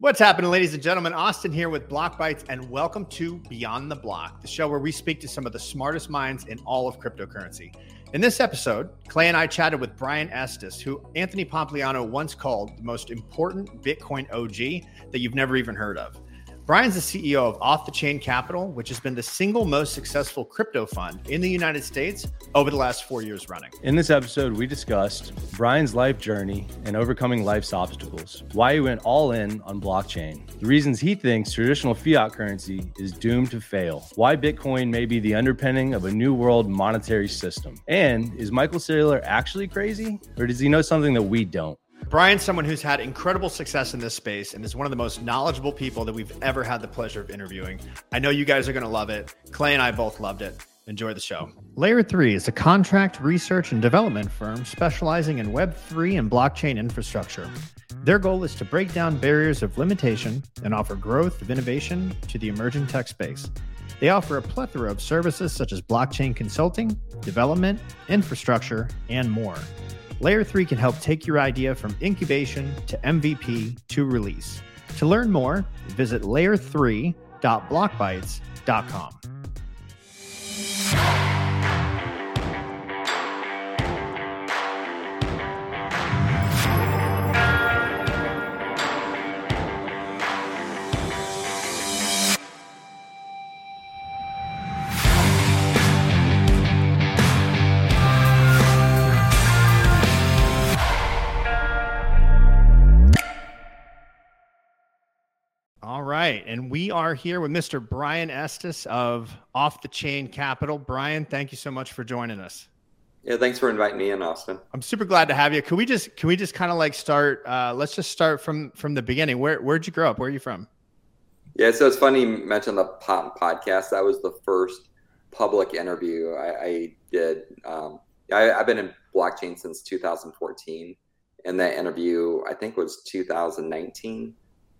What's happening, ladies and gentlemen? Austin here with Block Bytes, and welcome to Beyond the Block, the show where we speak to some of the smartest minds in all of cryptocurrency. In this episode, Clay and I chatted with Brian Estes, who Anthony Pompliano once called the most important Bitcoin OG that you've never even heard of. Brian's the CEO of Off the Chain Capital, which has been the single most successful crypto fund in the United States over the last four years running. In this episode, we discussed Brian's life journey and overcoming life's obstacles, why he went all in on blockchain, the reasons he thinks traditional fiat currency is doomed to fail, why Bitcoin may be the underpinning of a new world monetary system, and is Michael Saylor actually crazy, or does he know something that we don't? Brian's someone who's had incredible success in this space and is one of the most knowledgeable people that we've ever had the pleasure of interviewing. I know you guys are going to love it. Clay and I both loved it. Enjoy the show. Layer 3 is a contract research and development firm specializing in Web3 and blockchain infrastructure. Their goal is to break down barriers of limitation and offer growth of innovation to the emerging tech space. They offer a plethora of services such as blockchain consulting, development, infrastructure, and more. Layer 3 can help take your idea from incubation to MVP to release. To learn more, visit layer3.blockbytes.com. right. And we are here with Mr. Brian Estes of Off the Chain Capital. Brian, thank you so much for joining us. Yeah, thanks for inviting me in, Austin. I'm super glad to have you. Can we just can we just kind of like start uh let's just start from from the beginning. Where where'd you grow up? Where are you from? Yeah, so it's funny you mentioned the Pomp podcast. That was the first public interview I, I did. Um, I, I've been in blockchain since 2014, and that interview I think was 2019.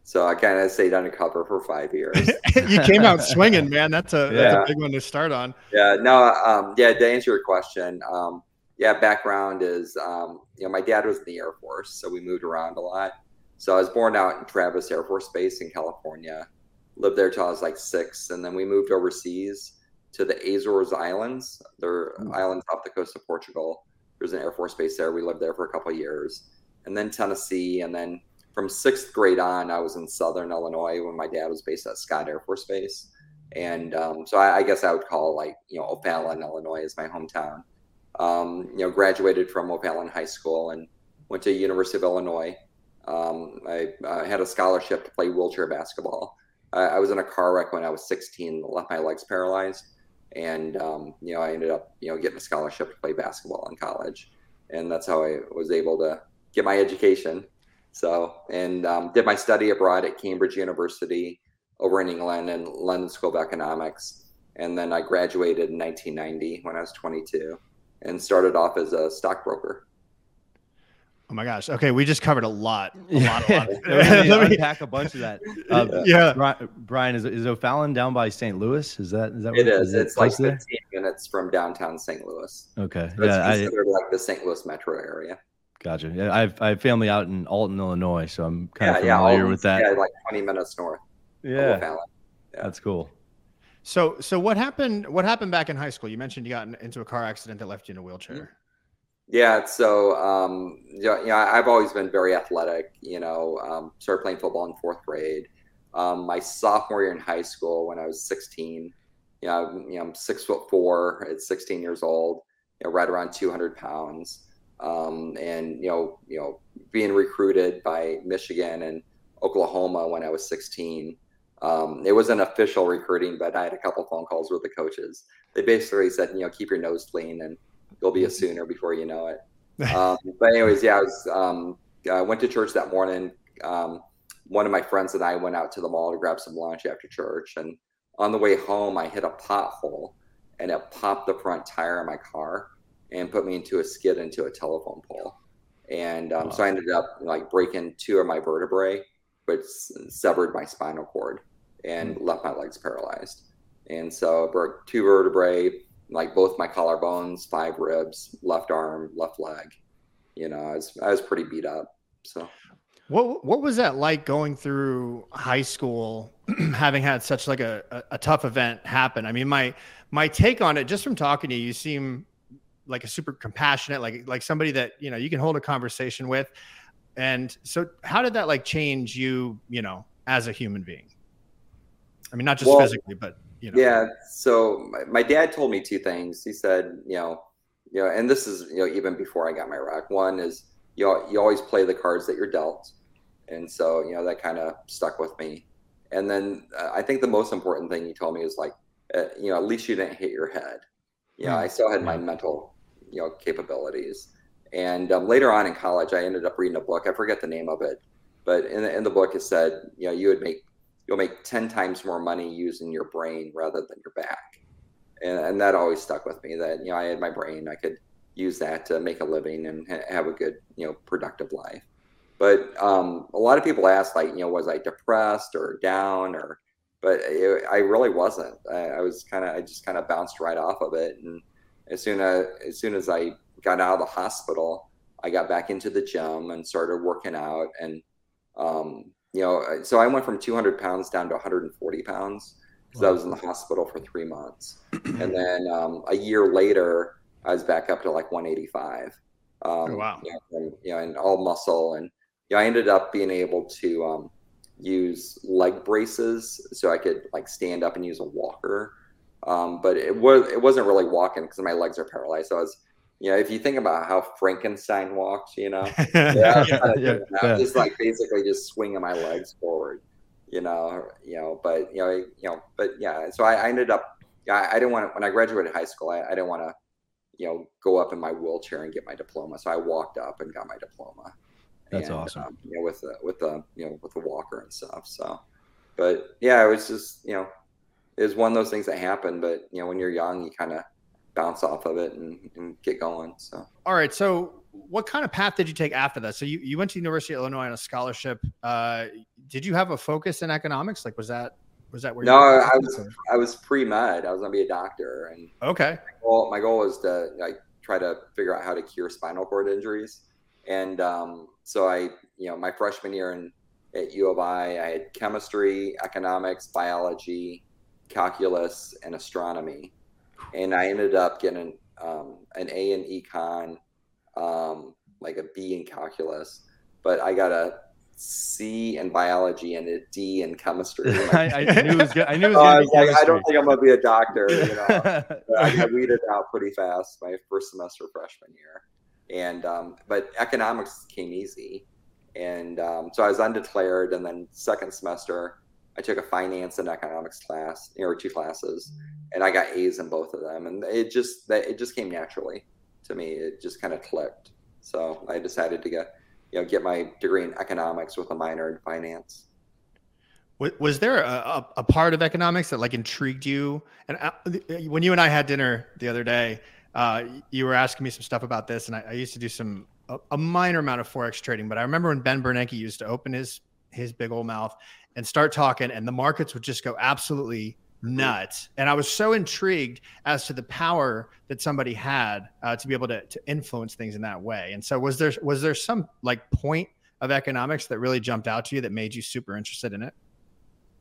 So I kind of stayed undercover for five years. you came out swinging, man. That's a yeah. that's a big one to start on. Yeah. No. Um, yeah. To answer your question, um, yeah. Background is, um, you know, my dad was in the Air Force, so we moved around a lot. So I was born out in Travis Air Force Base in California. Lived there till I was like six, and then we moved overseas to the Azores Islands. They're mm. islands off the coast of Portugal. There's an Air Force base there. We lived there for a couple of years, and then Tennessee, and then from sixth grade on, I was in Southern Illinois when my dad was based at Scott Air Force Base, and um, so I, I, guess I would call like you know O'Fallon, Illinois, is my hometown. Um, you know, graduated from O'Fallon High School and went to University of Illinois. Um, I, had a scholarship to play wheelchair basketball. I, I, was in a car wreck when I was 16, left my legs paralyzed, and um, you know I ended up you know getting a scholarship to play basketball in college, and that's how I was able to get my education so, and um, did my study abroad at Cambridge University over in England and London School of Economics. And then I graduated in 1990 when I was 22 and started off as a stockbroker. Oh my gosh. Okay, we just covered a lot. A lot, a lot. Let me unpack a bunch of that. Uh, yeah. Brian, is, is O'Fallon down by St. Louis? Is that is that it is? It's like 15 there? minutes from downtown St. Louis. Okay. So yeah, it's considered I, like the St. Louis metro area. Gotcha. Yeah, I have, I have family out in Alton, Illinois, so I'm kind yeah, of familiar yeah, with that. Yeah, like 20 minutes north. Yeah. yeah. That's cool. So, so what happened? What happened back in high school? You mentioned you got into a car accident that left you in a wheelchair. Yeah. So, um, yeah, you know, I've always been very athletic. You know, um, started playing football in fourth grade. Um, my sophomore year in high school, when I was 16, you know, you know, I'm six foot four at 16 years old. You know, right around 200 pounds um, and you know, you know, being recruited by Michigan and Oklahoma when I was 16. Um, it wasn't official recruiting, but I had a couple phone calls with the coaches. They basically said, you know, keep your nose clean and you'll be a mm-hmm. Sooner before you know it. Um, but anyways, yeah, I was um, I went to church that morning. Um, one of my friends and I went out to the mall to grab some lunch after church, and on the way home, I hit a pothole and it popped the front tire of my car and put me into a skid into a telephone pole. And um, wow. so I ended up like breaking two of my vertebrae, but severed my spinal cord and mm-hmm. left my legs paralyzed. And so I broke two vertebrae, like both my collarbones, five ribs, left arm, left leg. You know, I was I was pretty beat up. So What what was that like going through high school, having had such like a, a, a tough event happen? I mean, my my take on it, just from talking to you, you seem like a super compassionate, like like somebody that you know you can hold a conversation with. And so, how did that like change you, you know, as a human being? I mean, not just well, physically, but you know. Yeah. So my, my dad told me two things. He said, you know, you know, and this is you know even before I got my rack. One is you you always play the cards that you're dealt and so you know that kind of stuck with me and then uh, i think the most important thing he told me is like uh, you know at least you didn't hit your head Yeah, mm. i still had my mental you know capabilities and um, later on in college i ended up reading a book i forget the name of it but in the, in the book it said you know you would make you'll make 10 times more money using your brain rather than your back and, and that always stuck with me that you know i had my brain i could use that to make a living and ha- have a good you know productive life but um, a lot of people ask, like, you know, was I depressed or down or, but it, I really wasn't. I, I was kind of, I just kind of bounced right off of it. And as soon as, as soon as I got out of the hospital, I got back into the gym and started working out. And, um, you know, so I went from 200 pounds down to 140 pounds because wow. I was in the hospital for three months. and then um, a year later, I was back up to like 185. Um, oh, wow. You know, and, you know, and all muscle and yeah, I ended up being able to um, use leg braces so I could like stand up and use a walker. Um, but it was it wasn't really walking because my legs are paralyzed. So I was, you know, if you think about how Frankenstein walked, you know, yeah, yeah, yeah, yeah. just like basically just swinging my legs forward, you know, you know, but you know, you know, but yeah. So I, I ended up, yeah, I didn't want to when I graduated high school. I, I didn't want to, you know, go up in my wheelchair and get my diploma. So I walked up and got my diploma. That's and, awesome. Um, you know, with the with the you know with the walker and stuff. So, but yeah, it was just you know, it was one of those things that happened. But you know, when you're young, you kind of bounce off of it and, and get going. So, all right. So, what kind of path did you take after that? So, you, you went to University of Illinois on a scholarship. Uh, did you have a focus in economics? Like, was that was that where? No, I was I was pre med. I was gonna be a doctor, and okay. My goal, my goal was to like try to figure out how to cure spinal cord injuries. And um, so I, you know, my freshman year in, at U of I, I had chemistry, economics, biology, calculus, and astronomy. And I ended up getting um, an A in econ, um, like a B in calculus, but I got a C in biology and a D in chemistry. I, I, knew it was good. I knew it was, uh, was like, I don't think I'm gonna be a doctor. You know, I got weeded out pretty fast my first semester freshman year and um, but economics came easy and um, so i was undeclared and then second semester i took a finance and economics class or two classes and i got a's in both of them and it just that it just came naturally to me. It just kind of clicked. So i decided to get you know get my degree in economics with a minor in finance. Was there a, a, part of economics that like intrigued you? And uh, when you and i had dinner the other day uh, you were asking me some stuff about this, and I, I used to do some a, a, minor amount of forex trading. But I remember when Ben Bernanke used to open his his big old mouth and start talking, and the markets would just go absolutely nuts. And I was so intrigued as to the power that somebody had uh, to be able to to influence things in that way. And so, was there was there some like point of economics that really jumped out to you that made you super interested in it?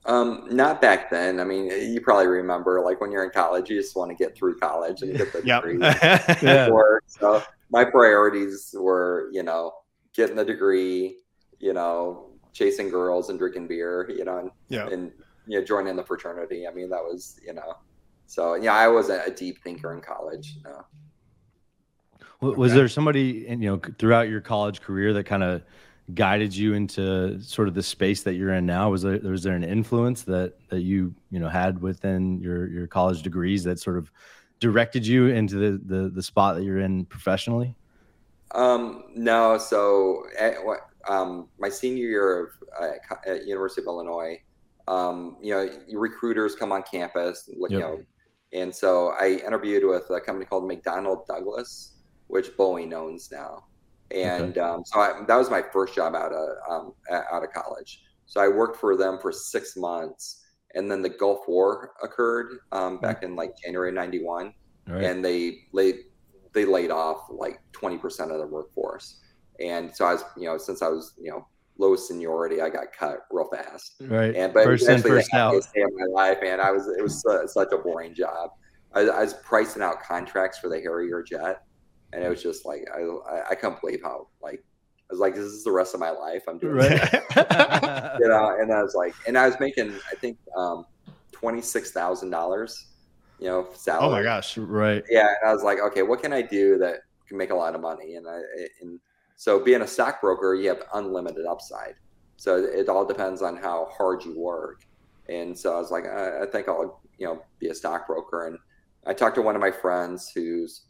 Um, not back then. I mean, you probably remember, like when you're in college, you just want to get through college and get the yep. degree. yeah. So my priorities were, you know, getting the degree, you know, chasing girls and drinking beer, you know, and, yeah. and you know, joining the fraternity. I mean, that was, you know, so yeah, I wasn't a deep thinker in college. No. Was okay. there somebody, you know, throughout your college career that kind of guided you into sort of the space that you're in now? Was there was there an influence that that you you know had within your your college degrees that sort of directed you into the the, the spot that you're in professionally? Um, no. So at, um, my senior year of uh, at University of Illinois, um, you know, recruiters come on campus, you yep. know, and so I interviewed with a company called McDonnell Douglas, which Boeing owns now and okay. um, so I, that was my first job out of um, out of college. So I worked for them for six months, and then the Gulf War occurred um, back in like January '91, right. and they laid they laid off like 20 percent of their workforce. And so I was, you know, since I was, you know, low seniority, I got cut real fast. Right. And but First in, first out. day of my life, man. I was it was su- such a boring job. I, I was pricing out contracts for the Harrier jet, and it was just like I I, I couldn't believe how like I was like this is the rest of my life. I'm doing Right. you know, and I was like, and I was making, I think, um, twenty six thousand dollars, you know, salary. oh my gosh. right. Yeah, and I was like, okay, what can I do that can make a lot of money? And I, and so being a stockbroker, you have unlimited upside. So it all depends on how hard you work. And so I was like, I, I think I'll, you know, be a stockbroker. And I talked to one of my friends whose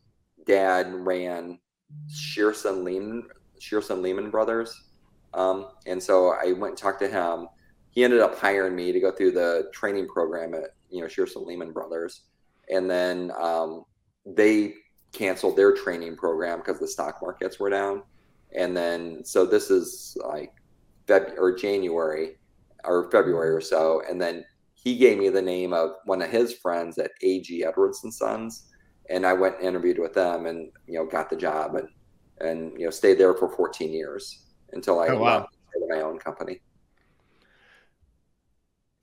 dad ran Shearson Lehman, Shearson Lehman Brothers. Um, and so I went and talked to him. He ended up hiring me to go through the training program at, you know, Shearson Lehman Brothers. And then um, they canceled their training program because the stock markets were down. And then, so this is like Feb or January or February or so. And then he gave me the name of one of his friends at AG Edwards and Sons. And I went and interviewed with them and, you know, got the job and, and, you know, stayed there for 14 years until I Oh, wow. left and started my own company.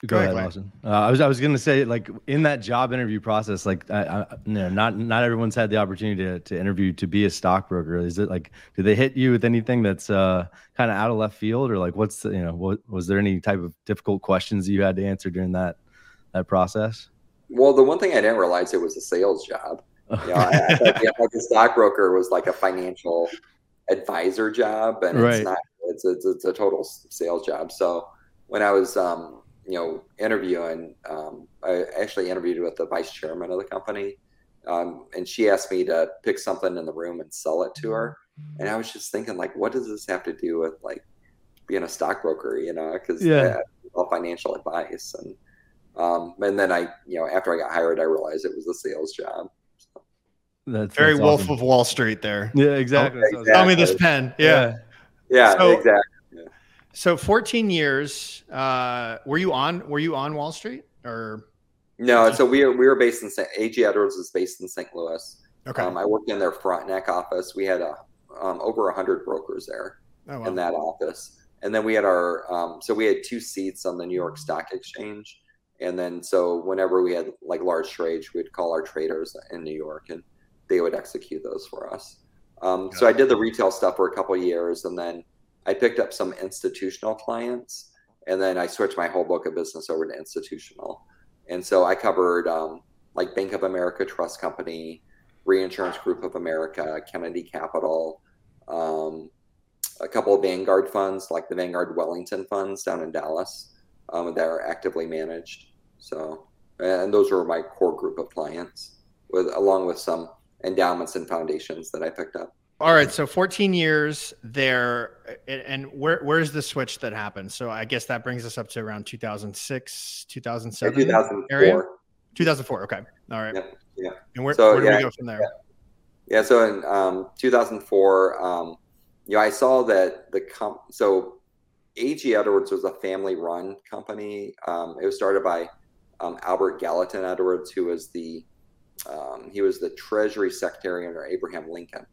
Go, Go ahead, ahead, Lawson. Uh, I was I was gonna say like in that job interview process, like I, I, you know, not not everyone's had the opportunity to, to interview to be a stockbroker. Is it like do they hit you with anything that's uh, kind of out of left field, or like what's the, you know what was there any type of difficult questions that you had to answer during that that process? Well, the one thing I didn't realize it was a sales job. You know, I, I thought yeah, like a stockbroker was like a financial advisor job, and Right. it's not. It's, it's it's a total sales job. So when I was um, you know interviewing, um, I actually interviewed with the vice chairman of the company, um, and she asked me to pick something in the room and sell it to her, and I was just thinking like, what does this have to do with like being a stockbroker? You know, because Yeah. all financial advice and. Um, and then I, you know, after I got hired, I realized it was a sales job. That's Very that's Wolf awesome. of Wall Street there. Yeah, exactly. Okay, exactly. Tell me this pen. Yeah. Yeah, So- exactly. So 14 years. Uh, were you on? Were you on Wall Street or? No, so we are we were based in St. AG Edwards is based in St. Louis. Okay. Um, I worked in their front neck office. We had a um, over hundred brokers there oh, wow. in that office, and then we had our um, so we had two seats on the New York Stock Exchange, and then so whenever we had like large trades, we'd call our traders in New York, and they would execute those for us. Um, so I did the retail stuff for a couple of years, and then I picked up some institutional clients, and then I switched my whole book of business over to institutional. And so I covered um, like Bank of America Trust Company, Reinsurance Group of America, Kennedy Capital, um, a couple of Vanguard funds like the Vanguard Wellington funds down in Dallas um, that are actively managed. So, and those were my core group of clients, with along with some endowments and foundations that I picked up. All right, so 14 years there, and- where where's the switch that happened? So I guess that brings us up to around 2006, In 2007, 2004. area? 2004. Okay, all right. Yep, yeah. And where, So, where do yeah, we go from there? Yeah, so in um, 2004, um, you know, I saw that the comp. So AG Edwards was a family-run company. Um, it was started by um, Albert Gallatin Edwards, who was the um, he was the Treasury Secretary under Abraham Lincoln.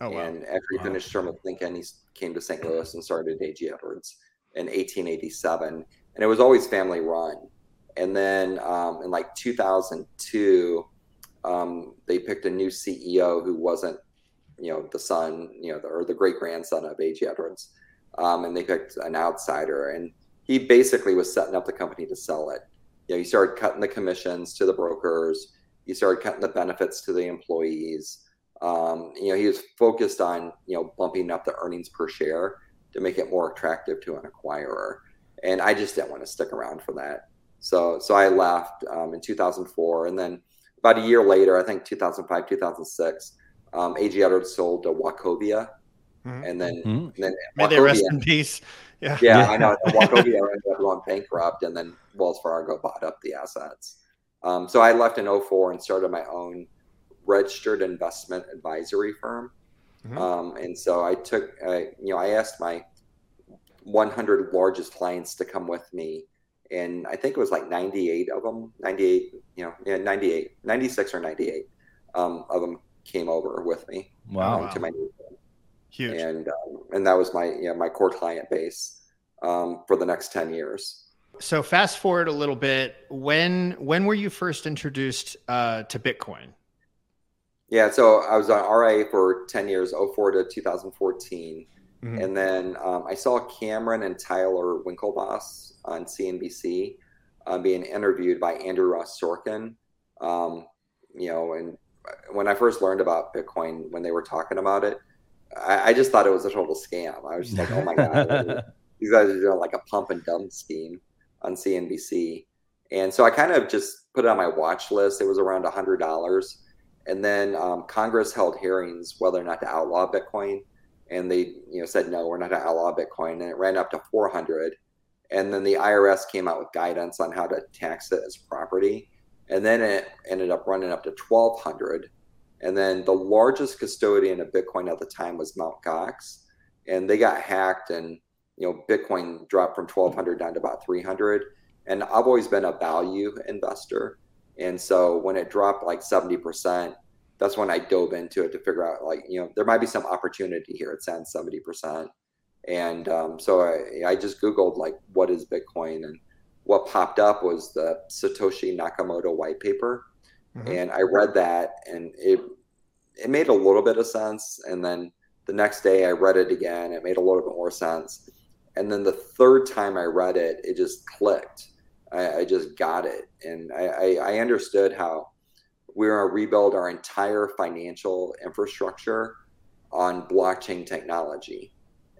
Oh wow. And after he Wow. finished term with Lincoln, he came to St. Louis and started AG Edwards in 1887. And it was always family run. And then um, in like 2002, um, they picked a new CEO who wasn't, you know, the son, you know, the, or the great grandson of A.G. Edwards. Um, and they picked an outsider. And he basically was setting up the company to sell it. You know, he started cutting the commissions to the brokers, he started cutting the benefits to the employees. Um, you know, he was focused on, you know, bumping up the earnings per share to make it more attractive to an acquirer. And I just didn't want to stick around for that. So, so I left um, in 2004. And then about a year later, I think 2005, 2006, um, AG Edwards sold to Wachovia. Mhm. And then, Mhm. and then May they rest in peace. Yeah. yeah, Yeah. I know. And Wachovia ended up going bankrupt, and then Wells Fargo bought up the assets. Um, so I left in 04 and started my own registered investment advisory firm. Mhm. Um, and so I took, I, you know, I asked my 100 largest clients to come with me. And I think it was like 98 of them, 98, you know, yeah, 98, 96 or 98 um, of them came over with me Wow. um, to my new firm Huge. and um, and that was my you know my core client base. um, for the next 10 years. So fast forward a little bit. When when were you first introduced uh, to Bitcoin? Yeah, so I was on RIA for 10 years, 04 to 2014. Mm-hmm. And then um, I saw Cameron and Tyler Winklevoss on CNBC uh, being interviewed by Andrew Ross Sorkin. Um, you know, and when I first learned about Bitcoin, when they were talking about it, I, I just thought it was a total scam. I was just like, oh my God, these guys are doing like a pump and dump scheme on CNBC. And so I kind of just put it on my watch list. It was around $100. And then um, Congress held hearings whether or not to outlaw Bitcoin. And they you know, said, no, we're not going to outlaw Bitcoin. And it ran up to 400 And then the IRS came out with guidance on how to tax it as property. And then it ended up running up to 1200 And then the largest custodian of Bitcoin at the time was Mt. Gox. And they got hacked and you know, Bitcoin dropped from 1200 down to about 300. And I've always been a value investor. And so when it dropped like 70%, that's when I dove into it to figure out like, you know, there might be some opportunity here at Sand 70%. And um, so I, I just Googled like, what is Bitcoin? And what popped up was the Satoshi Nakamoto white paper. Mm-hmm. And I read that and it, it made a little bit of sense. And then the next day I read it again. It made a little bit more sense and then the third time I read it, it just clicked. I, I just got it, and I, I, I understood how we are going to rebuild our entire financial infrastructure on blockchain technology.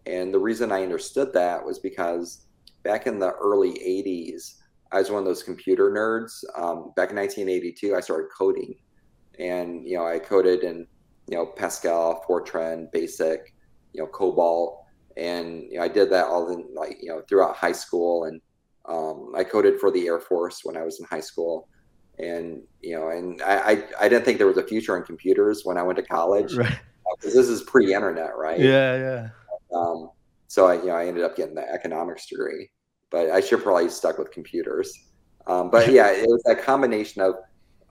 And the reason I understood that was because back in the early 80s, I was one of those computer nerds. Um, back in 1982, I started coding, and you know I coded in you know Pascal, Fortran, Basic, you know COBOL, and you know, I did that all in like you know throughout high school, and um, I coded for the Air Force when I was in high school, and you know, and I, I, I didn't think there was a future in computers when I went to college because right. uh, this is pre-internet, right? Yeah, yeah. Um, so I you know I ended up getting the economics degree, but I should probably stuck with computers. Um, but yeah, it was that combination of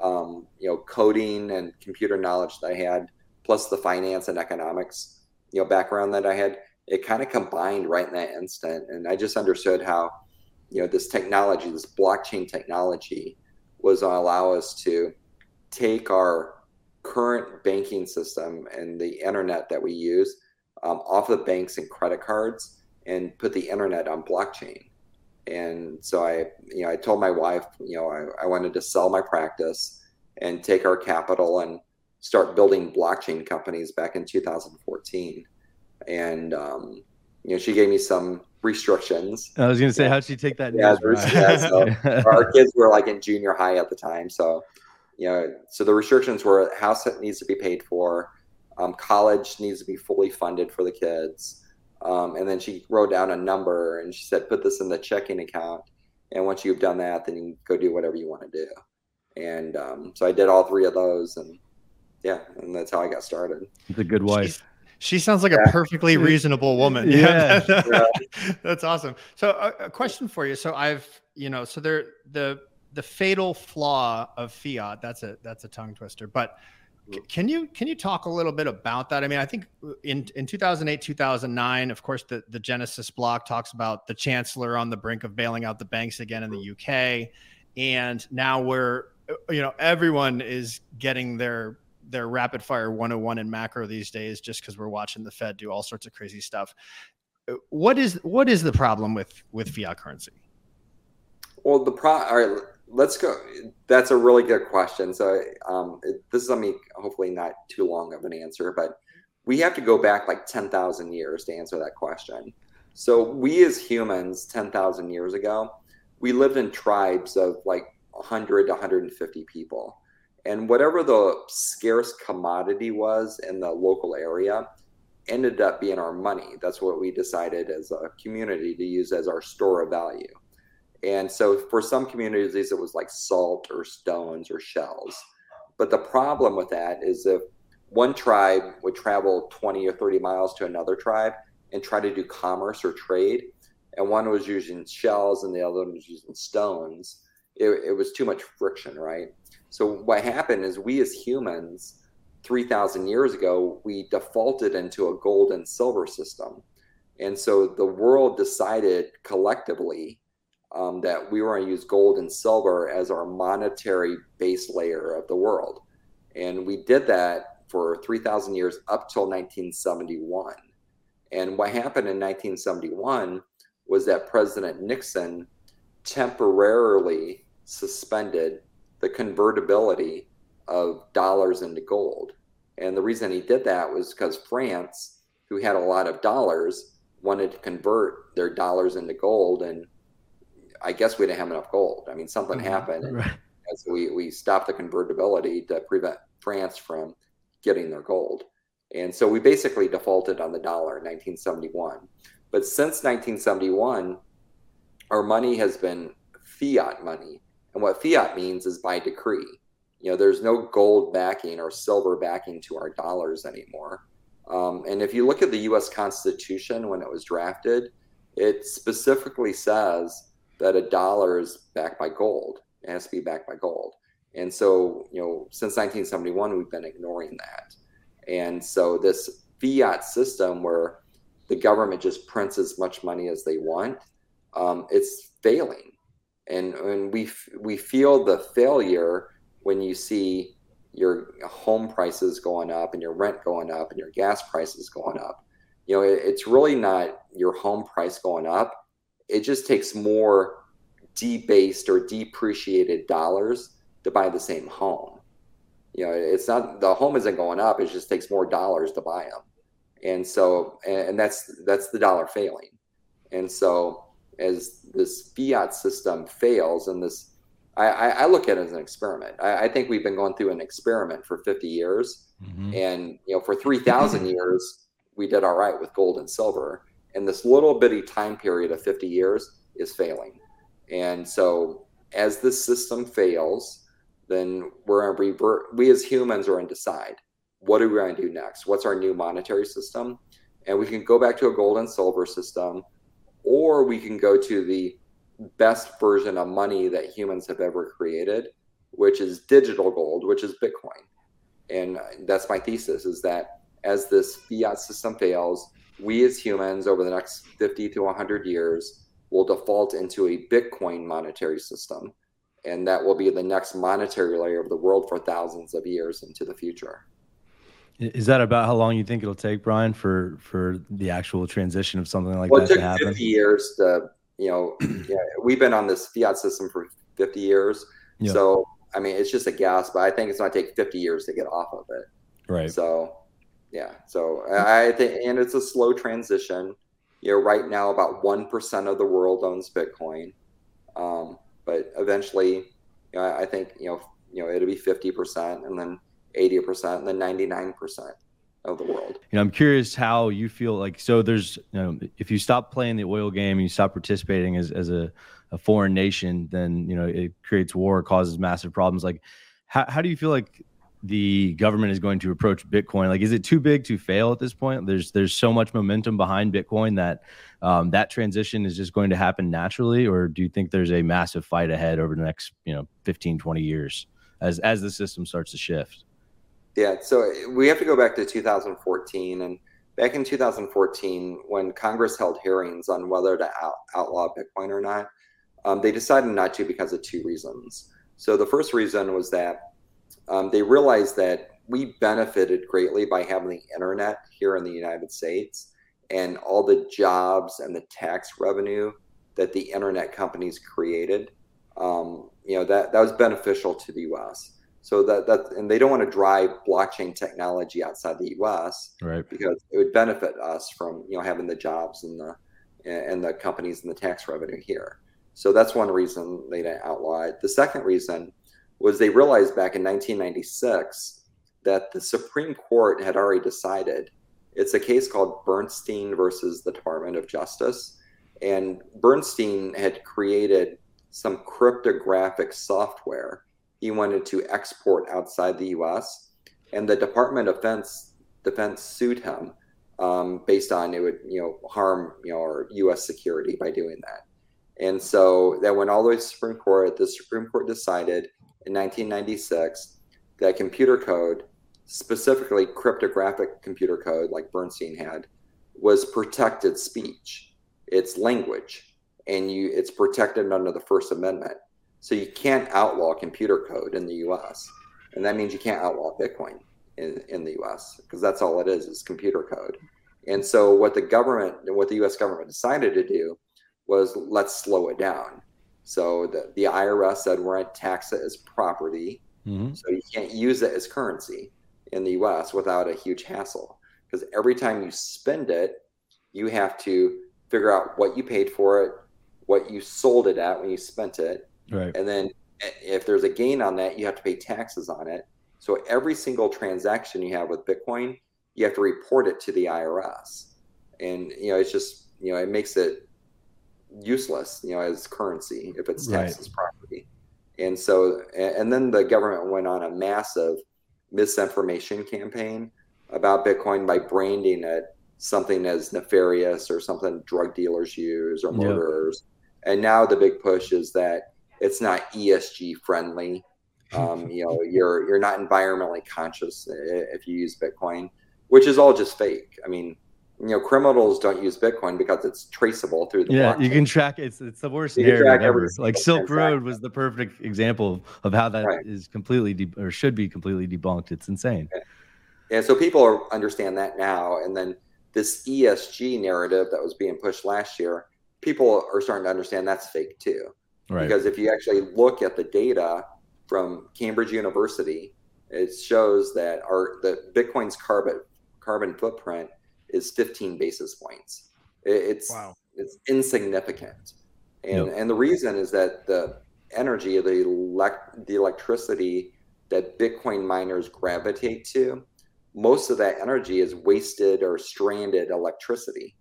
um, you know coding and computer knowledge that I had, plus the finance and economics you know background that I had it kind of combined right in that instant. And I just understood how, you know, this technology, this blockchain technology, was going to allow us to take our current banking system and the internet that we use um, off the banks and credit cards and put the internet on blockchain. And so I, you know, I told my wife, you know, I, I wanted to sell my practice and take our capital and start building blockchain companies back in 2014 and um, you know she gave me some restrictions. I was going to say, how'd she take that? Yeah, yeah so our kids were like in junior high at the time, so you know, so the restrictions were house that needs to be paid for, um, college needs to be fully funded for the kids, um, and then she wrote down a number and she said, put this in the checking account, and once you've done that, then you go do whatever you want to do. And um, so I did all three of those, and yeah, and that's how I got started. It's a good wife. She's, she sounds like yeah. a perfectly reasonable woman. Yeah, yeah. that's awesome. So, a, a, question for you. So, I've you know, so there the the fatal flaw of fiat. That's a that's a tongue twister. But c- mm. can you can you talk a little bit about that? I mean, I think in in 2008 2009, of course, the the Genesis block talks about the chancellor on the brink of bailing out the banks again in the mm. UK, and now we're uh, you know everyone is getting their their rapid fire 101 in macro these days just because we're watching the Fed do all sorts of crazy stuff. Uh, what is what is the problem with with fiat currency? Well, the pro. All right, let's go. That's a really good question. So um, it, this is I mean hopefully not too long of an answer, but we have to go back like ten thousand years to answer that question. So we as humans, ten thousand years ago, we lived in tribes of like 100 to 150 people and whatever the scarce commodity was in the local area ended up being our money. That's what we decided as a community to use as our store of value. And so for some communities, it was like salt or stones or shells. But the problem with that is if one tribe would travel 20 or 30 miles to another tribe and try to do commerce or trade, and one was using shells and the other one was using stones, it, it was too much friction, right? So what happened is we as humans, 3,000 years ago, we defaulted into a gold and silver system. And so the world decided collectively um, that we were going to use gold and silver as our monetary base layer of the world. And we did that for 3,000 years up till 1971. And what happened in 1971 was that President Nixon temporarily suspended the convertibility of dollars into gold. And the reason he did that was because France, who had a lot of dollars, wanted to convert their dollars into gold. And I guess we didn't have enough gold. I mean, something mm-hmm. happened. And right. so we, we stopped the convertibility to prevent France from getting their gold. And so we basically defaulted on the dollar in 1971. But since 1971, our money has been fiat money. And what fiat means is by decree. You know, there's no gold backing or silver backing to our dollars anymore. Um, and if you look at the US Constitution when it was drafted, it specifically says that a dollar is backed by gold. It has to be backed by gold. And so, you know, since 1971, we've been ignoring that. And so, this fiat system where the government just prints as much money as they want, um, it's failing. And, we, we feel the failure when you see your home prices going up and your rent going up and your gas prices going up. You know, it, it's really not your home price going up. It just takes more debased or depreciated dollars to buy the same home. You know, it's not the home isn't going up; it just takes more dollars to buy them, and so and that's that's the dollar failing, and so as this fiat system fails, and this I, I look at it as an experiment. I, I, think we've been going through an experiment for 50 years, mm-hmm. and you know, for 3,000 years we did all right with gold and silver, and this little bitty time period of 50 years is failing, and so as this system fails, then we're going to revert. We as humans are going to decide what are we going to do next? What's our new monetary system? And we can go back to a gold and silver system, or we can go to the best version of money that humans have ever created, which is digital gold, which is Bitcoin. And that's my thesis is that as this fiat system fails, we as humans over the next 50 to 100 years will default into a Bitcoin monetary system and that will be the next monetary layer of the world for thousands of years into the future. Is that about how long you think it'll take, Brian, for for the actual transition of something like well, that to happen? Fifty years to you know, yeah, we've been on this fiat system for fifty years, yep. so I mean it's just a guess, but I think it's going to take fifty years to get off of it. Right. So, yeah. So I think, and it's a slow transition. You know, right now about one percent of the world owns Bitcoin. Um, but eventually, you know, I think you know you know it'll be fifty percent, and then eighty percent, and then ninety nine percent of the world. You know, I'm curious how you feel like. So there's, you know, if you stop playing the oil game and you stop participating as as a, a foreign nation, then you know it creates war, causes massive problems. Like, how how do you feel like the government is going to approach Bitcoin? Like, is it too big to fail at this point? There's there's so much momentum behind Bitcoin that um, that transition is just going to happen naturally, or do you think there's a massive fight ahead over the next you know 15, 20 years as as the system starts to shift? Yeah, so we have to go back to 2014, and back in 2014, when Congress held hearings on whether to out, outlaw Bitcoin or not, um, they decided not to because of two reasons. So the first reason was that um, they realized that we benefited greatly by having the internet here in the United States and all the jobs and the tax revenue that the internet companies created. Um, you know that that was beneficial to the U.S. So that that and they don't want to drive blockchain technology outside the U.S. right? Because it would benefit us from you know having the jobs and the and the companies and the tax revenue here. So that's one reason they didn't outlaw it. The second reason was they realized back in 1996 that the Supreme Court had already decided. It's a case called Bernstein versus the Department of Justice. And Bernstein had created some cryptographic software he wanted to export outside the US. And the Department of Defense, Defense sued him um, based on it would you know harm you know our U.S. security by doing that. And so that went all the way to the Supreme Court. The Supreme Court decided in 1996 that computer code, specifically cryptographic computer code like Bernstein had, was protected speech. It's language, and you it's protected under the First Amendment. So you can't outlaw computer code in the U.S., and that means you can't outlaw Bitcoin in, in the U.S. because that's all it is is computer code. And so what the government, and what the U.S. government decided to do was let's slow it down. So the, the IRS said we're going to tax it as property, mm-hmm. so you can't use it as currency in the U.S. without a huge hassle. Because every time you spend it, you have to figure out what you paid for it, what you sold it at when you spent it, right. and then eh, if there's a gain on that, you have to pay taxes on it. So every single transaction you have with Bitcoin, you have to report it to the IRS, and you know it's just you know it makes it useless, you know, as currency if it's taxed right. as property. And so, and then the government went on a massive misinformation campaign about Bitcoin by branding it something as nefarious or something drug dealers use or murderers. Yep. And now the big push is that it's not ESG friendly. Um, you know, you're you're not environmentally conscious if you use Bitcoin, which is all just fake. I mean, you know criminals don't use bitcoin because it's traceable through the yeah blockchain. you can track it's it's the worst narrative ever like silk road was the perfect example of how that right. is completely de- or should be completely debunked it's insane yeah. yeah so people understand that now and then this esg narrative that was being pushed last year people are starting to understand that's fake too right because if you actually look at the data from cambridge university it shows that our the bitcoin's carbon carbon footprint is 15 basis points. It's wow. it's insignificant, and yep. and the reason is that the energy, the elect, the electricity that Bitcoin miners gravitate to, most of that energy is wasted or stranded electricity.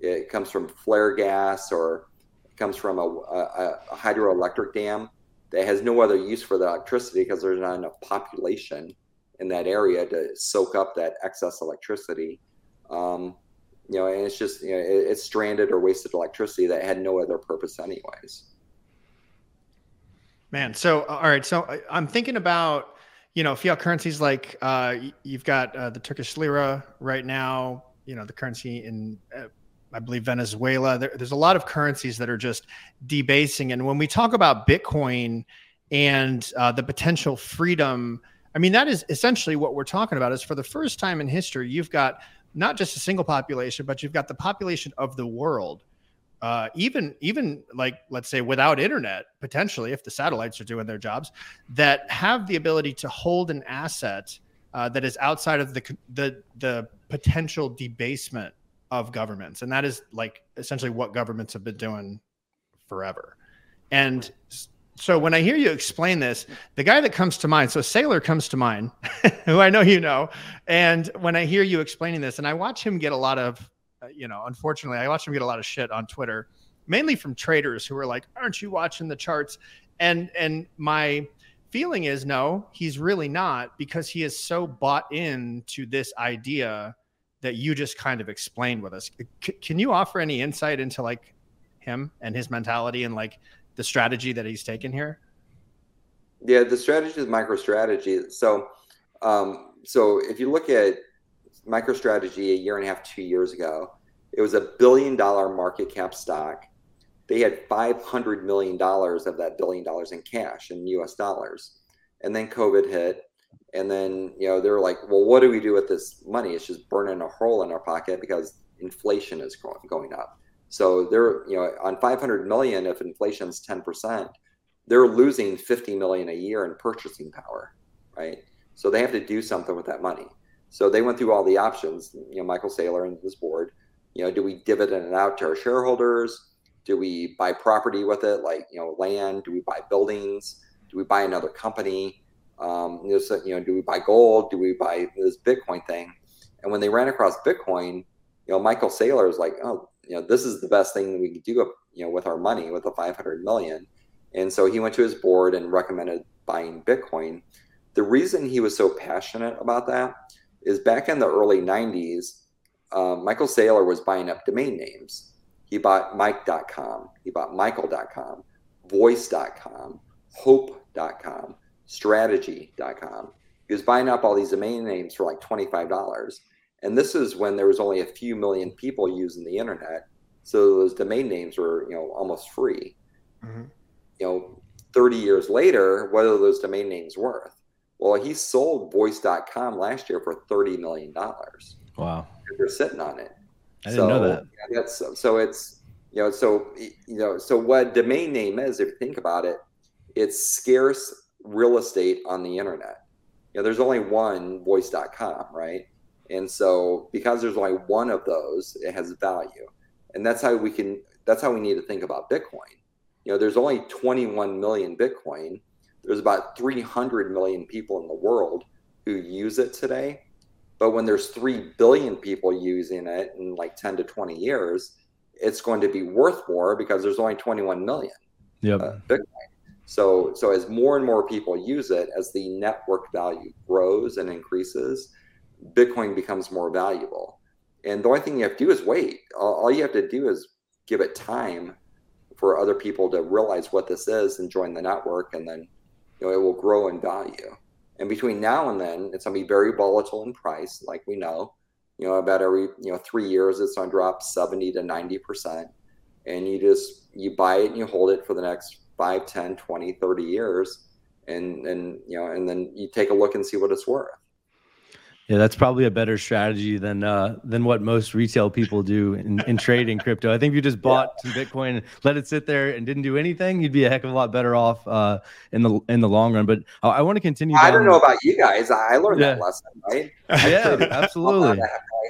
It comes from flare gas or comes from a, a, a hydroelectric dam that has no other use for the electricity because there's not enough population in that area to soak up that excess electricity. Um, you know, and it's just you know, it, it's stranded or wasted electricity that had no other purpose, anyways. Man, so all right, so uh, I'm thinking about you know fiat currencies like uh, you've got uh, the Turkish lira right now. You know, the currency in uh, I believe Venezuela. There, there's a lot of currencies that are just debasing, and when we talk about Bitcoin and uh, the potential freedom. I mean, that is essentially what we're talking about. Is for the first time in history, you've got not just a single population, but you've got the population of the world. Uh, even even like let's say without internet potentially if the satellites are doing their jobs that have the ability to hold an asset uh, that is outside of the the the potential debasement of governments and that is like essentially what governments have been doing forever and so when I hear you explain this, the guy that comes to mind, so Saylor comes to mind, who I know you know, and when I hear you explaining this, and I watch him get a lot of, uh, you know, unfortunately, I watch him get a lot of shit on Twitter, mainly from traders who are like, "Aren't you watching the charts?" And and my feeling is no, he's really not because he is so bought in to this idea that you just kind of explained with us. C- can you offer any insight into like him and his mentality and like the strategy that he's taken here? Yeah, the strategy is MicroStrategy. So, um, so if you look at MicroStrategy a year and a half, two years ago, it was a billion dollar market cap stock. They had five hundred million dollars of that billion dollars in cash in U.S. dollars, and then COVID hit, and then you know they're like, well, what do we do with this money? It's just burning a hole in our pocket because inflation is going up. So they're, you know, on 500 million, if inflation's 10%, they're losing 50 million a year in purchasing power, right? So they have to do something with that money. So they went through all the options, you know, Michael Saylor and his board, you know, do we dividend it out to our shareholders? Do we buy property with it, like, you know, land? Do we buy buildings? Do we buy another company? Um, you know, do we buy gold? Do we buy this Bitcoin thing? And when they ran across Bitcoin, you know, Michael Saylor is like, oh, you know, this is the best thing we could do, you know, with our money, with the 500 million. And so he went to his board and recommended buying Bitcoin. The reason he was so passionate about that is back in the early 90s, um, Michael Saylor was buying up domain names. He bought Mike.com, he bought Michael.com, Voice.com, Hope.com, Strategy.com. He was buying up all these domain names for like $25 And this is when there was only a few million people using the internet. So those domain names were, you know, almost free. Mm-hmm. You know, 30 years later, what are those domain names worth? Well, he sold voice.com last year for $30 million. Wow. They're sitting on it. I didn't so, know that. Yeah, that's so it's you know so you know so what domain name is if you think about it, it's scarce real estate on the internet. You know, there's only one voice.com, right? And so because there's only one of those, it has value. And that's how we can that's how we need to think about Bitcoin. You know, there's only 21 million Bitcoin. There's about 300 million people in the world who use it today. But when there's 3 billion people using it in like 10 to 20 years, it's going to be worth more because there's only 21 million yep. uh, Bitcoin. So, so as more and more people use it, as the network value grows and increases, Bitcoin becomes more valuable. And the only thing you have to do is wait. All, all you have to do is give it time for other people to realize what this is and join the network, and then you know it will grow in value. And between now and then, it's going to be very volatile in price, like we know. You know, about every you know three years, it's going to drop seventy to ninety percent, and you just you buy it and you hold it for the next 5 10 20 30 years and and you know and then you take a look and see what it's worth yeah, that's probably a better strategy than uh, than what most retail people do in, in trading crypto. I think if you just bought yeah. some Bitcoin and let it sit there and didn't do anything, you'd be a heck of a lot better off uh, in the in the long run. But I, I want to continue. I don't know about you guys. I learned yeah. that lesson, right? Yeah, absolutely.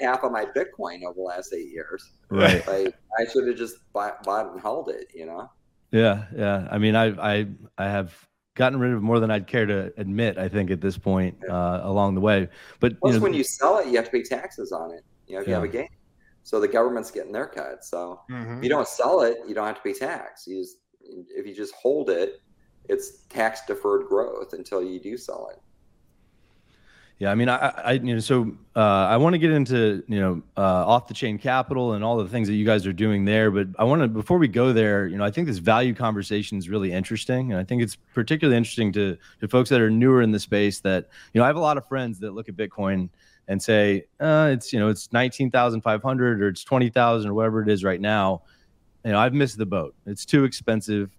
Half of my Bitcoin over the last eight years. Right. Like I should have just bought, bought and held it. You know. Yeah, yeah. I mean, I I I have gotten rid of more than I'd care to admit. I think at this point uh, along the way, but Plus, you know, when you sell it, you have to pay taxes on it. You know, if yeah. you have a gain, so the government's getting their cut. So mm-hmm. if you don't sell it, you don't have to pay tax. You just, if you just hold it, it's tax deferred growth until you do sell it. Yeah, I mean, I, I you know, so uh, I want to get into you know uh, off the chain capital and all the things that you guys are doing there, but I want to before we go there, you know, I think this value conversation is really interesting, and I think it's particularly interesting to to folks that are newer in the space. That you know, I have a lot of friends that look at Bitcoin and say uh, it's you know it's nineteen thousand five hundred or it's twenty thousand or whatever it is right now. You know, I've missed the boat. It's too expensive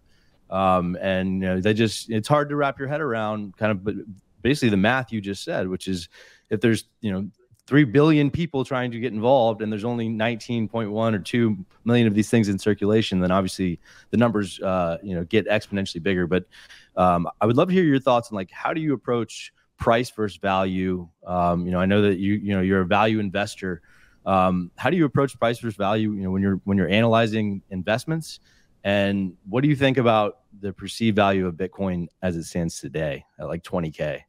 um, and you know they just it's hard to wrap your head around kind of basically the math you just said, which is if there's, you know, 3 billion people trying to get involved and there's only 19.1 or 2 million of these things in circulation then obviously the numbers uh, you know get exponentially bigger. But um, i would love to hear your thoughts on like how do you approach price versus value? Um, you know i know that you you know you're a value investor. Um, how do you approach price versus value you know when you're when you're analyzing investments? And what do you think about the perceived value of bitcoin as it stands today at like 20k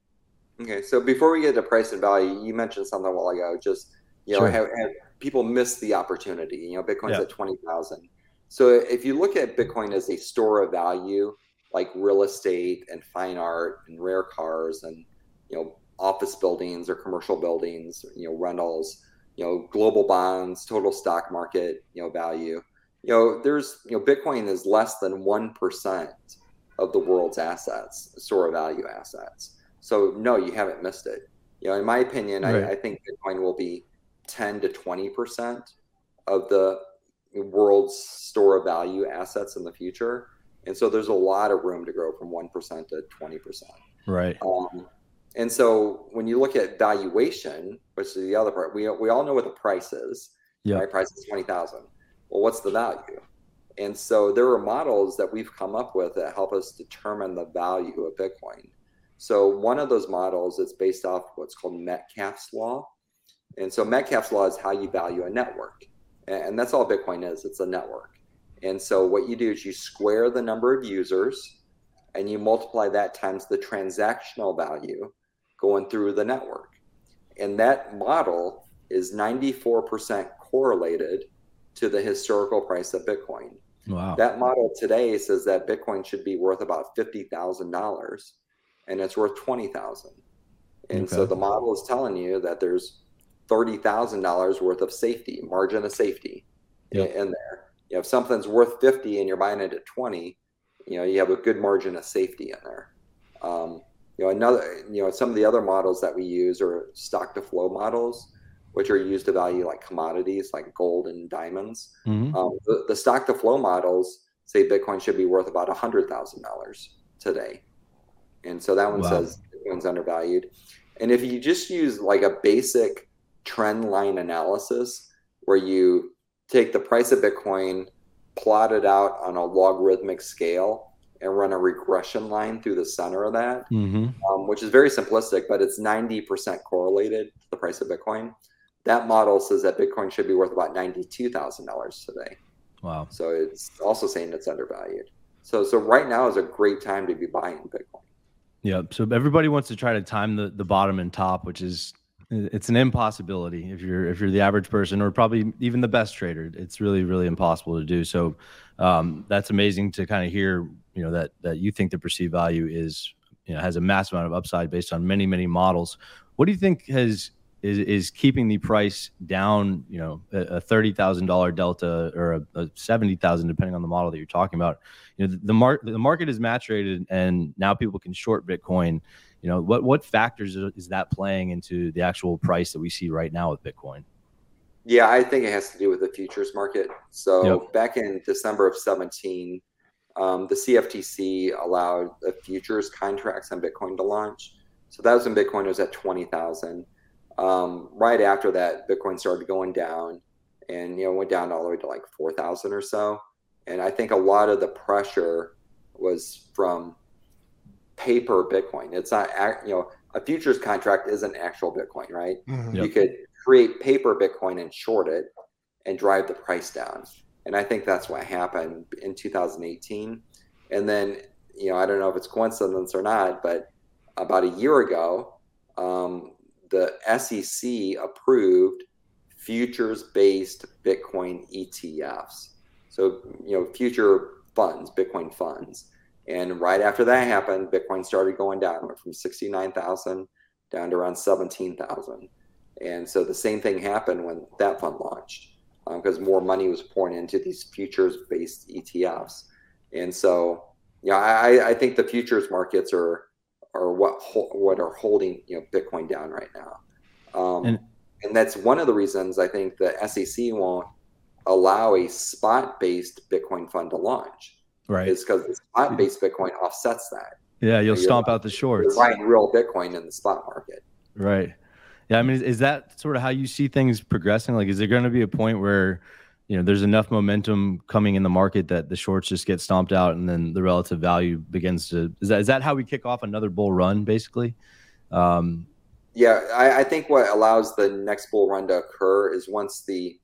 Okay, so before we get to price and value, you mentioned something a while ago. Just you know, sure. have, have people miss the opportunity. You know, Bitcoin's yeah. at twenty thousand. So if you look at Bitcoin as a store of value, like real estate and fine art and rare cars and you know office buildings or commercial buildings, you know rentals, you know global bonds, total stock market, you know value. You know, there's you know Bitcoin is less than one percent of the world's assets, store of value assets. So no, you haven't missed it. You know, in my opinion, right. I, I, think Bitcoin will be 10 to 20 percent of the world's store of value assets in the future, and so there's a lot of room to grow from one percent to 20 percent. Right. Um, and so when you look at valuation, which is the other part, we we all know what the price is. Yeah. Right. Price is twenty thousand. Well, what's the value? And so there are models that we've come up with that help us determine the value of Bitcoin. So one of those models is based off what's called Metcalfe's law. And so Metcalfe's law is how you value a network. And that's all Bitcoin is, it's a network. And so what you do is you square the number of users and you multiply that times the transactional value going through the network. And that model is 94% correlated to the historical price of Bitcoin. Wow. That model today says that Bitcoin should be worth about $50,000 and it's worth 20,000. And okay. so the model is telling you that there's $30,000 worth of safety, margin of safety yep. in there. You know, if something's worth 50 and you're buying it at 20, you know, you have a good margin of safety in there. Um, you know, another, you know, some of the other models that we use are stock to flow models, which are used to value like commodities like gold and diamonds. Mm-hmm. Um, the, the stock to flow models say Bitcoin should be worth about $100,000 today. And so that one wow. says Bitcoin's undervalued. And if you just use like a basic trend line analysis where you take the price of Bitcoin, plot it out on a logarithmic scale, and run a regression line through the center of that, mm-hmm. um, which is very simplistic, but it's 90% correlated to the price of Bitcoin. That model says that Bitcoin should be worth about $92,000 today. Wow. So it's also saying it's undervalued. So so right now is a great time to be buying Bitcoin. Yeah. So everybody wants to try to time the, the bottom and top, which is it's an impossibility if you're if you're the average person or probably even the best trader. It's really really impossible to do. So um, that's amazing to kind of hear. You know that that you think the perceived value is you know has a massive amount of upside based on many many models. What do you think has is is keeping the price down. You know, a, a thirty thousand dollar delta or a, a seventy thousand, depending on the model that you're talking about. You know, the, the market the market is maturated, and now people can short Bitcoin. You know, what what factors is that playing into the actual price that we see right now with Bitcoin? Yeah, I think it has to do with the futures market. So yep. back in December of 17, um, the CFTC allowed the futures contracts on Bitcoin to launch. So that was when Bitcoin was at 20,000 um, right after that, Bitcoin started going down, and you know went down all the way to like four thousand or so. And I think a lot of the pressure was from paper Bitcoin. It's not you know a futures contract isn't actual Bitcoin, right? Mm-hmm. Yep. You could create paper Bitcoin and short it and drive the price down. And I think that's what happened in 2018. And then, you know, I don't know if it's coincidence or not, but about a year ago, um, the SEC approved futures based Bitcoin ETFs. So, you know, future funds, Bitcoin funds. And right after that happened, Bitcoin started going down, went from 69,000 down to around 17,000. And so the same thing happened when that fund launched because um, more money was pouring into these futures based ETFs. And so, yeah, I, I think the futures markets are are what what are holding you know Bitcoin down right now, um, and, and that's one of the reasons I think the SEC won't allow a spot based Bitcoin fund to launch. Right, is because the spot based Bitcoin offsets that. Yeah, you'll stomp out the shorts. Buying real Bitcoin in the spot market. Right. Yeah, I mean, is that sort of how you see things progressing? Like, is there going to be a point where you know there's enough momentum coming in the market that the shorts just get stomped out and then the relative value begins to is that is that how we kick off another bull run basically um, yeah I, I, think what allows the next bull run to occur is once the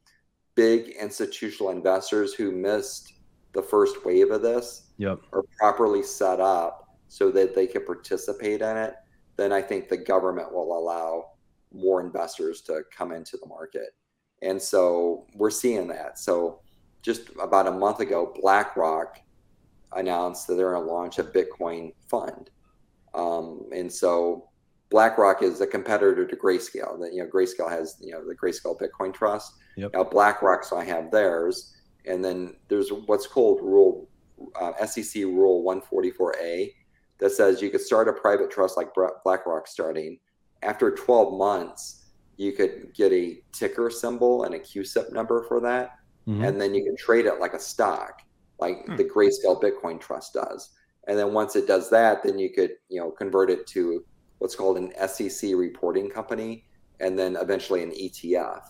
big institutional investors who missed the first wave of this yep. are properly set up so that they can participate in it then i think the government will allow more investors to come into the market and so we're seeing that. So just about a month ago, BlackRock announced that they're going to launch a Bitcoin fund. Um, and so BlackRock is a competitor to Grayscale. That you know, Grayscale has you know the Grayscale Bitcoin Trust. Yep. Now BlackRock, so I have theirs, and then there's what's called Rule uh, SEC Rule 144A that says you could start a private trust like BlackRock starting after 12 months you could get a ticker symbol and a CUSIP number for that. Mm-hmm. And then you can trade it like a stock, like mm-hmm. the Grayscale Bitcoin Trust does. And then once it does that, then you could, you know, convert it to what's called an SEC reporting company and then eventually an ETF.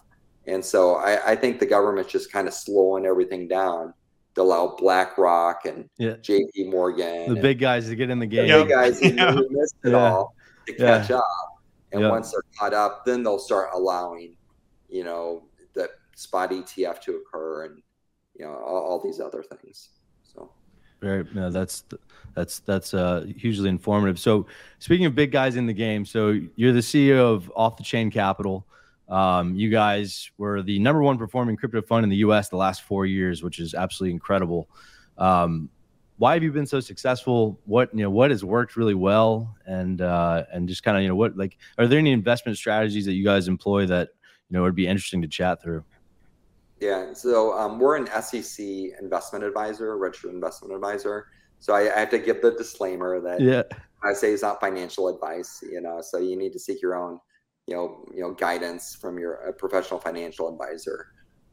And so I, I think the government's just kind of slowing everything down to allow BlackRock and yeah. JP Morgan. The big guys to get in the game. The big guys yeah. who missed it yeah. all to catch up. And yep. once they're caught up, then they'll start allowing, you know, the spot ETF to occur and, you know, all, all these other things. So. Very, no, that's that's that's uh, hugely informative. So, speaking of big guys in the game, so you're the CEO of Off the Chain Capital. Um, you guys were the number one performing crypto fund in the U.S. the last four years, which is absolutely incredible. Um, why have you been so successful? What you know, what has worked really well, and uh, and just kind of you know what like are there any investment strategies that you guys employ that you know would be interesting to chat through? Yeah, so um, we're an SEC investment advisor, registered investment advisor. So I, I, have to give the disclaimer that yeah. I say it's not financial advice, you know. So you need to seek your own you know, you know, guidance from your professional financial advisor.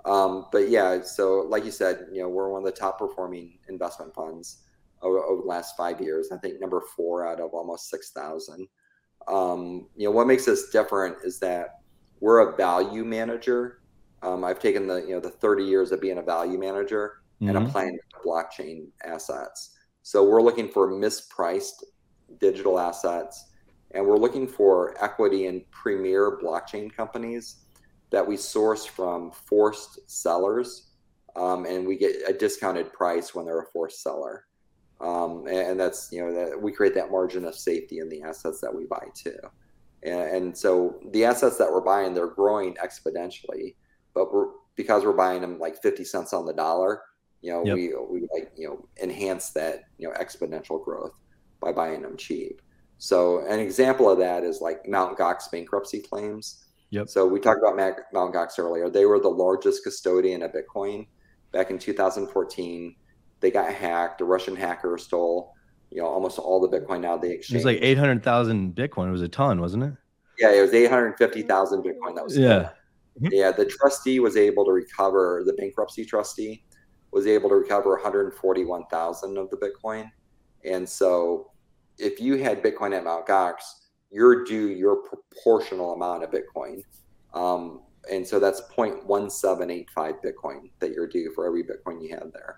Um, but yeah, so like you said, you know, we're one of the top performing investment funds over, over the last five years. I think number four out of almost six thousand. Um, you know, what makes us different is that we're a value manager. Um, I've taken the you know the 30 years of being a value manager mm-hmm. and applying to blockchain assets. So we're looking for mispriced digital assets, and we're looking for equity in premier blockchain companies that we source from forced sellers, um, and we get a discounted price when they're a forced seller. Um, and, that's you know that we create that margin of safety in the assets that we buy too. And, and so the assets that we're buying, they're growing exponentially, but we're because we're buying them like 50 cents on the dollar, you know, yep. we we like you know enhance that you know exponential growth by buying them cheap. So an example of that is like Mount Gox bankruptcy claims. Yep. So we talked about Mount Gox earlier. They were the largest custodian of Bitcoin back in 2014 they got hacked. A Russian hacker stole, you know, almost all the Bitcoin now they exchange. It was like eight hundred thousand Bitcoin. It was a ton, wasn't it? Yeah, it was eight hundred fifty thousand Bitcoin. That was yeah. Mm-hmm. Yeah, the trustee was able to recover. The bankruptcy trustee was able to recover one hundred forty-one thousand of the Bitcoin, and so if you had Bitcoin at Mt. Gox, you're due your proportional amount of Bitcoin. Um, and so that's 0.1785 Bitcoin that you're due for every Bitcoin you have there.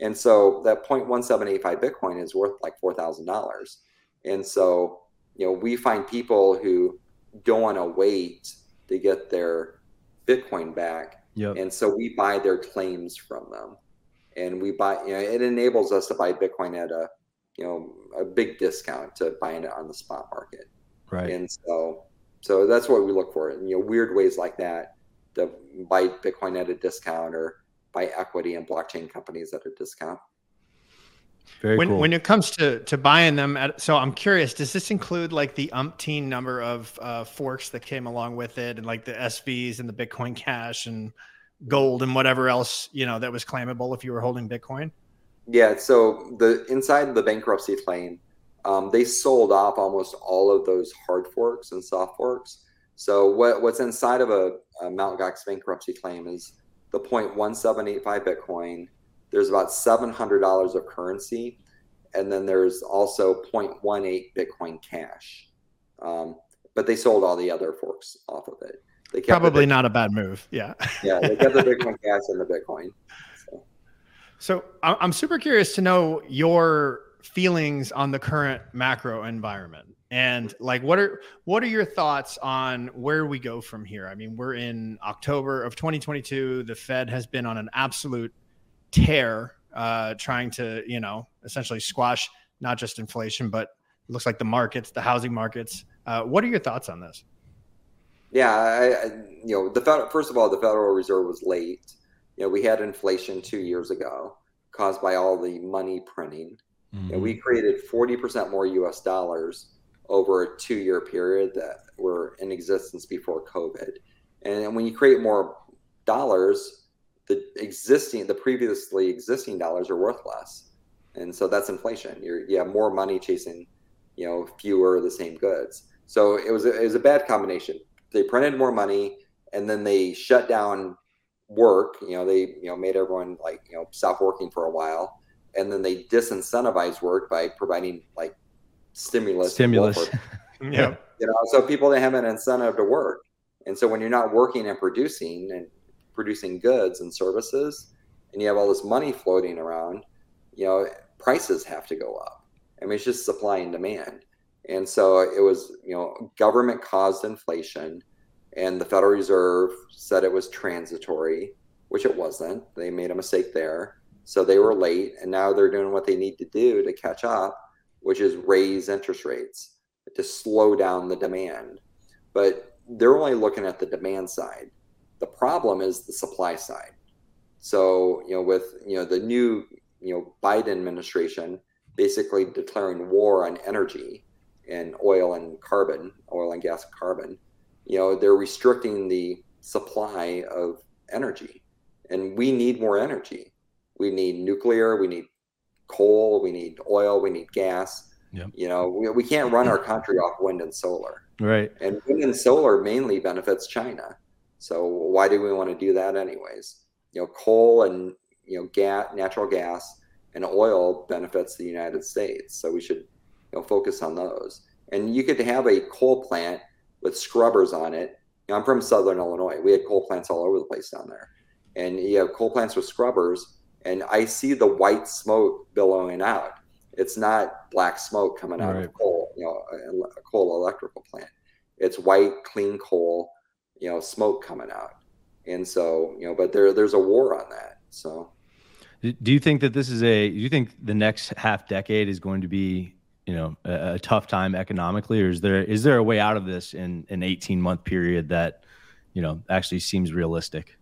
And so that 0.1785 Bitcoin is worth like $4,000. And so, you know, we find people who don't want to wait to get their Bitcoin back. Yep. And so we buy their claims from them. And we buy, you know, it enables us to buy Bitcoin at a, you know, a big discount to buying it on the spot market. Right. And so, so that's what we look for. And, you know, weird ways like that to buy Bitcoin at a discount or, buy equity in blockchain companies at a discount. Very when, cool. when it comes to to buying them at, so i'm curious does this include like the umpteen number of uh, forks that came along with it and like the svs and the bitcoin cash and gold and whatever else you know that was claimable if you were holding bitcoin yeah so the inside the bankruptcy claim um, they sold off almost all of those hard forks and soft forks so what, what's inside of a, a Mt. Gox bankruptcy claim is the 0.1785 Bitcoin. There's about $700 of currency. And then there's also 0.18 Bitcoin cash. Um, but they sold all the other forks off of it. They Probably not a bad move. Yeah. yeah. They kept the Bitcoin cash and the Bitcoin. So. so I'm super curious to know your feelings on the current macro environment? And like what are what are your thoughts on where we go from here? I mean we're in october of 2022 the fed has been on an absolute tear uh, trying to you know essentially squash not just inflation but it looks like the markets the housing markets. Uh, what are your thoughts on this? Yeah I, I, you know the federal first of all the federal reserve was late. You know we had inflation two years ago caused by all the money printing mm-hmm. and we created 40% more us dollars over a two year period that were in existence before COVID. And when you create more dollars, the existing, the previously existing dollars are worth less. And so that's inflation. You're, you have more money chasing, you know, fewer of the same goods. So it was, a, it was a bad combination. They printed more money and then they shut down work. You know, they, you know, made everyone like, you know, stop working for a while. And then they disincentivize work by providing like stimulus. Stimulus. yeah. You know, so people they have an incentive to work. And so when you're not working and producing and producing goods and services, and you have all this money floating around, you know, prices have to go up. I mean, it's just supply and demand. And so it was, you know, government caused inflation, and the Federal Reserve said it was transitory, which it wasn't. They made a mistake there. So they were late, and now they're doing what they need to do to catch up which is raise interest rates to slow down the demand. But they're only looking at the demand side. The problem is the supply side. So, you know, with, you know, the new, you know, Biden administration basically declaring war on energy and oil and carbon, oil and gas carbon, you know, they're restricting the supply of energy. And we need more energy. We need nuclear, we need coal, we need oil, we need gas. Yep. You know, we, we can't run our country off wind and solar. Right. And wind and solar mainly benefits China. So why do we want to do that anyways? You know, coal and you know gas, natural gas, and oil benefits the United States. So we should you know focus on those. And you could have a coal plant with scrubbers on it. You know, I'm from Southern Illinois. We had coal plants all over the place down there, and you have coal plants with scrubbers, and I see the white smoke billowing out. It's not black smoke coming out right. of coal, you know, a coal electrical plant. It's white, clean coal, you know, smoke coming out. And so, you know, but there there's a war on that. So do you think that this is a do you think the next half decade is going to be you know a, a, tough time economically or is there is there a way out of this in an 18 month period that you know actually seems realistic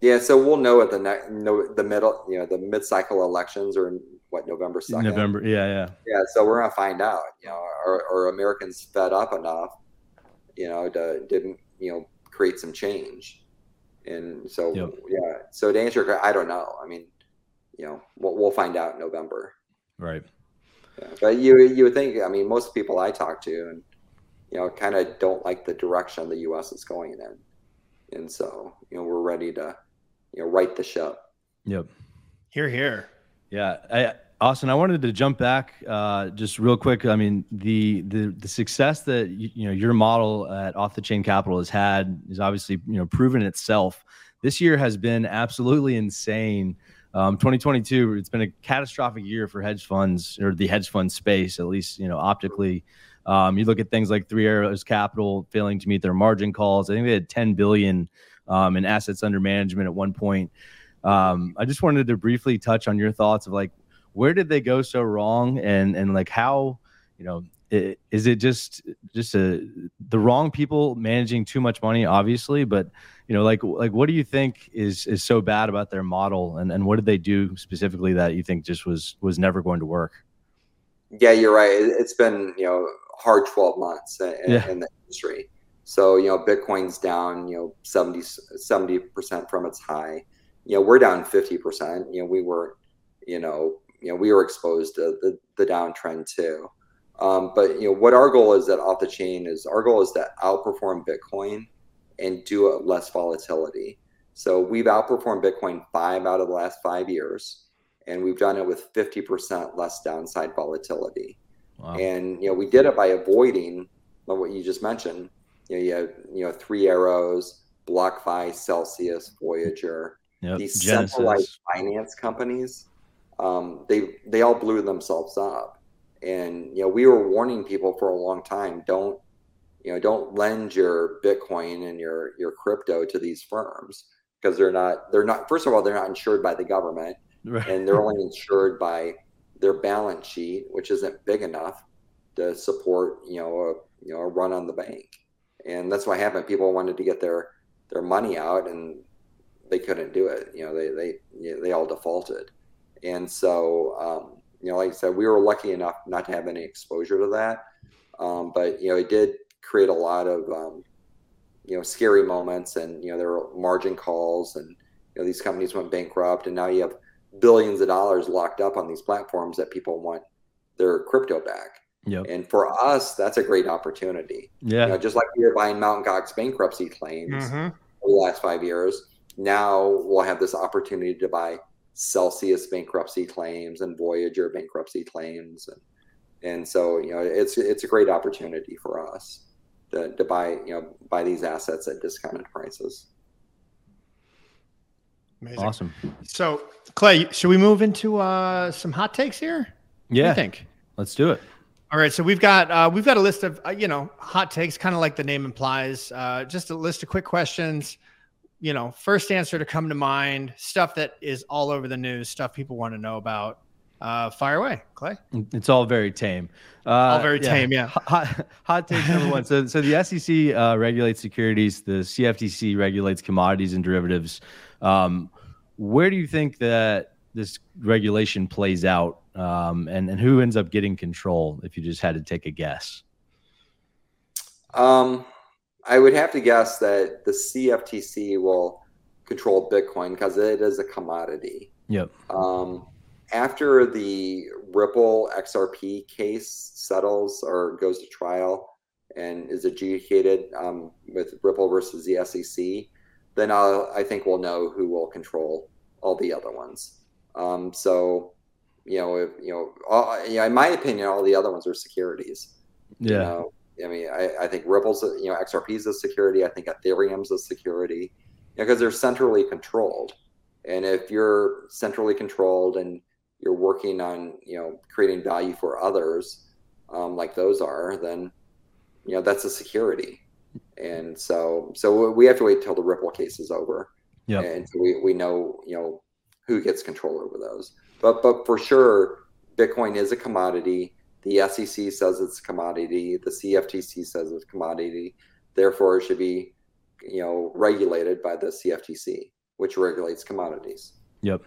yeah so we'll know at the next no, the middle you know the mid-cycle elections are in what november 2nd november yeah yeah yeah so we're gonna find out you know are, are americans fed up enough you know to didn't you know create some change and so yep. yeah so to answer your i don't know i mean you know we'll, we'll find out in november right yeah. But you you would think, I mean, most people I talk to, and you know, kind of don't like the direction the U.S. is going in, and so you know, we're ready to you know write the show. Yep. Here, here. Yeah, I, Austin, I wanted to jump back uh, just real quick. I mean, the the the success that you, you know your model at Off the Chain Capital has had is obviously you know proven itself. This year has been absolutely insane. Um, 2022, it's been a catastrophic year for hedge funds or the hedge fund space, at least you know optically. Um, you look at things like Three Arrows Capital failing to meet their margin calls. I think they had 10 billion um, in assets under management at one point. Um, I just wanted to briefly touch on your thoughts of like where did they go so wrong, and and like how you know is it just just a the wrong people managing too much money obviously but you know like like what do you think is is so bad about their model? And and what did they do specifically that you think just was was never going to work? Yeah you're right. It's been you know hard 12 months in, yeah. in the industry so you know bitcoin's down you know 70 70% from its high you know we're down 50% you know we were you know you know we were exposed to the, the downtrend too um, but you know what our goal is that off the chain is our goal is to outperform Bitcoin and do it less volatility. So we've outperformed Bitcoin five out of the last five years, and we've done it with 50% less downside volatility. Wow. And you know we did it by avoiding what you just mentioned. You know, you have you know three arrows, BlockFi, Celsius, Voyager. Yep. These Genesis. centralized finance companies, um, they they all blew themselves up and you know, we were warning people for a long time: don't you know, don't lend your Bitcoin and your your crypto to these firms because they're not they're not. First of all, they're not insured by the government, right. and they're only insured by their balance sheet, which isn't big enough to support you know a you know a run on the bank. And that's what happened. People wanted to get their their money out, and they couldn't do it. You know, they they they all defaulted, and so um, you know, like I said, we were lucky enough not to have any exposure to that. Um, but you know, it did create a lot of um, you know scary moments, and you know, there were margin calls, and you know, these companies went bankrupt, and now you have billions of dollars locked up on these platforms that people want their crypto back. Yep. And for us, that's a great opportunity. Yeah. You know, just like we were buying Mountain Gox bankruptcy claims mm-hmm. the last five years, now we'll have this opportunity to buy Celsius bankruptcy claims and Voyager bankruptcy claims, and and so you know it's it's a great opportunity for us to, to buy you know buy these assets at discounted prices. Amazing. Awesome. So Clay, should we move into uh, some hot takes here? Yeah, I think. Let's do it. All right, so we've got uh, we've got a list of uh, you know hot takes, kind of like the name implies. Uh, just a list of quick questions you know, first answer to come to mind, stuff that is all over the news, stuff people want to know about. Uh, fire away, Clay. It's all very tame. Uh, all very yeah. tame, yeah. Hot, hot take number one. So, so the SEC uh, regulates securities. The CFTC regulates commodities and derivatives. Um, where do you think that this regulation plays out, um, and and who ends up getting control? If you just had to take a guess. Um, I would have to guess that the CFTC will control Bitcoin because it is a commodity. Yep. Um, after the Ripple XRP case settles or goes to trial and is adjudicated um, with Ripple versus the SEC, then I'll, I think we'll know who will control all the other ones. Um, so, you know, if, you know, all, yeah, in my opinion, all the other ones are securities. Yeah. You know, I mean, I, I think Ripple's, you know, XRP is a security. I think Ethereum's a security because you know, they're centrally controlled. And if you're centrally controlled and you're working on, you know, creating value for others, um, like those are, then, you know, that's a security. And so, so we have to wait till the Ripple case is over. Yeah. And so we, we know, you know, who gets control over those. But, but for sure, Bitcoin is a commodity the SEC says it's a commodity. The CFTC says it's a commodity. Therefore, it should be, you know, regulated by the CFTC, which regulates commodities. Yep.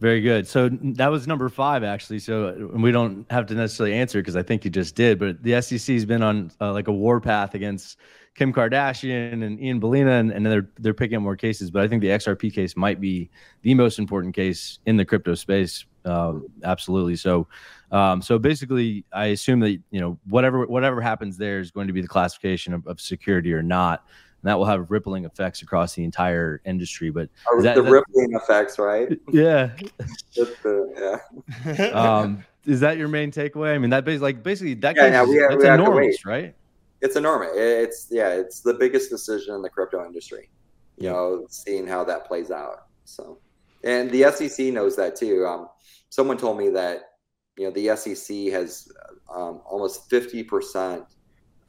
Very good. So that was number five, actually. So we don't have to necessarily answer because I think you just did. But the SEC has been on uh, like a war path against Kim Kardashian and Ian Balina, and, and they're they're picking up more cases. But I think the XRP case might be the most important case in the crypto space. Uh, absolutely. So um, so basically, I assume that you know whatever whatever happens there is going to be the classification of, of security or not, and that will have rippling effects across the entire industry. But that, the that, rippling effects, right? Yeah. the, yeah. um, is that your main takeaway? I mean, that basically like basically that yeah, yeah, we, that's we enormous, right? It's enormous. It's yeah, it's the biggest decision in the crypto industry. You know, seeing how that plays out. So, and the SEC knows that too. Um, someone told me that you know, the SEC has um, almost 50%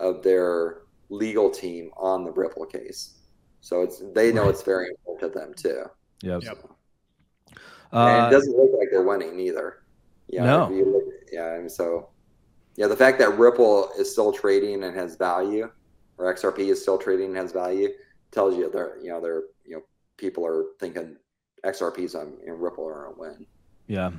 of their legal team on the Ripple case. So it's they know right. it's very important to them too. Yep. yep. Uh, and it doesn't look like they're winning either. Yeah. No. Look, yeah. And so, yeah, the fact that Ripple is still trading and has value, or XRP is still trading and has value, tells you they're you know they're you know people are thinking XRP's on you know, Ripple are a win. Yeah.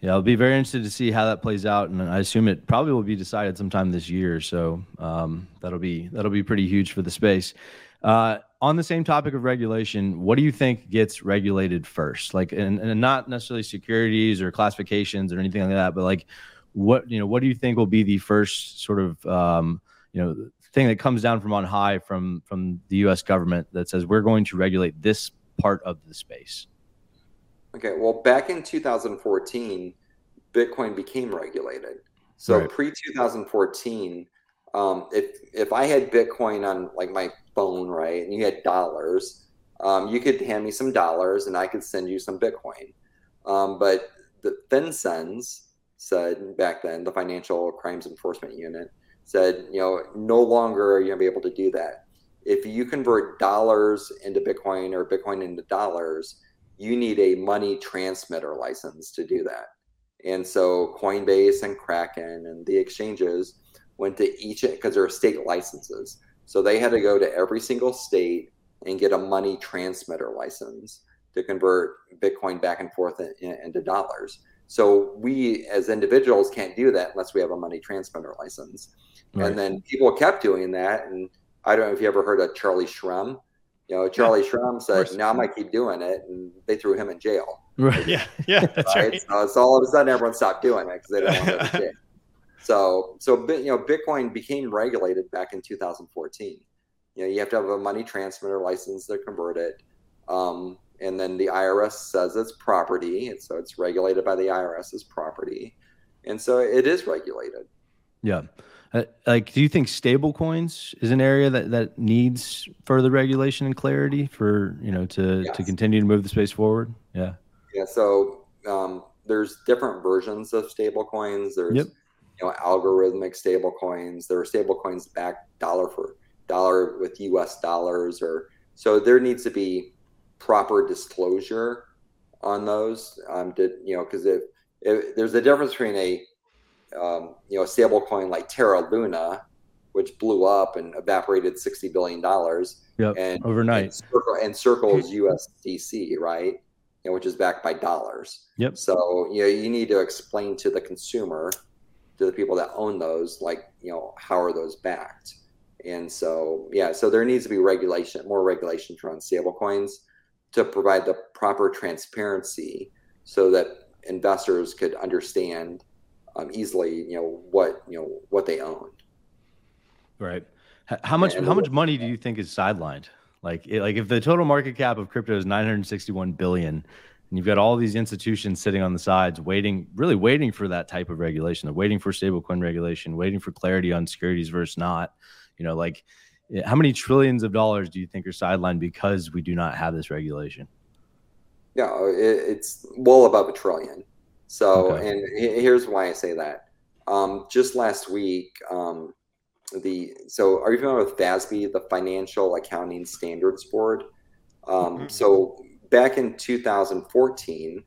Yeah, I'll be very interested to see how that plays out, and I assume it probably will be decided sometime this year. So um, that'll be that'll be pretty huge for the space. Uh, on the same topic of regulation, what do you think gets regulated first? Like, and, and not necessarily securities or classifications or anything like that, but like, what you know, what do you think will be the first sort of um, you know thing that comes down from on high from from the U.S. government that says we're going to regulate this part of the space? Okay, well, back in 2014, Bitcoin became regulated. So right. pre 2014, um, if if I had Bitcoin on like my phone, right, and you had dollars, um, you could hand me some dollars and I could send you some Bitcoin. Um, but the FinCENs said back then, the Financial Crimes Enforcement Unit said, you know, no longer are you gonna be able to do that. If you convert dollars into Bitcoin or Bitcoin into dollars, you need a money transmitter license to do that. And so Coinbase and Kraken and the exchanges went to each because there are state licenses. So they had to go to every single state and get a money transmitter license to convert Bitcoin back and forth in, in, into dollars. So we as individuals can't do that unless we have a money transmitter license. Right. And then people kept doing that. And I don't know if you ever heard of Charlie Shrem you know, Charlie yeah, Shrem said, "Now I'm gonna keep doing it," and they threw him in jail. Right. Yeah. Yeah. That's right. right. So, so, all of a sudden, everyone stopped doing it because they didn't want to jail. So, so you know, Bitcoin became regulated back in 2014. You know, you have to have a money transmitter license to convert it, um, and then the IRS says it's property, and so it's regulated by the IRS as property, and so it is regulated. Yeah. Uh, like, do you think stable coins is an area that, that needs further regulation and clarity for, you know, to, yes. to continue to move the space forward? Yeah. Yeah. So um, there's different versions of stable coins. There's, yep. you know, algorithmic stable coins. There are stable coins backed dollar for dollar with US dollars or so there needs to be proper disclosure on those. Um, to, you know, because if, if there's a difference between a um, you know, a stable coin like Terra Luna, which blew up and evaporated sixty billion dollars. Yep, and overnight. And, circle, and circles USDC, right? You know, which is backed by dollars. Yep. So you know, you need to explain to the consumer, to the people that own those, like you know, how are those backed? And so yeah, so there needs to be regulation, more regulation around stable coins to provide the proper transparency, so that investors could understand um, easily, you know, what you know what they own. Right. How much? how much money do you think is sidelined? Like, like if the total market cap of crypto is 961 billion, and you've got all these institutions sitting on the sides, waiting, really waiting for that type of regulation. They're waiting for stablecoin regulation, waiting for clarity on securities versus not. You know, like how many trillions of dollars do you think are sidelined because we do not have this regulation? Yeah, it's well above a trillion. So, okay. and here's why I say that. Um, just last week, um, the so are you familiar with FASB, the Financial Accounting Standards Board? Um, mm-hmm. So back in 2014,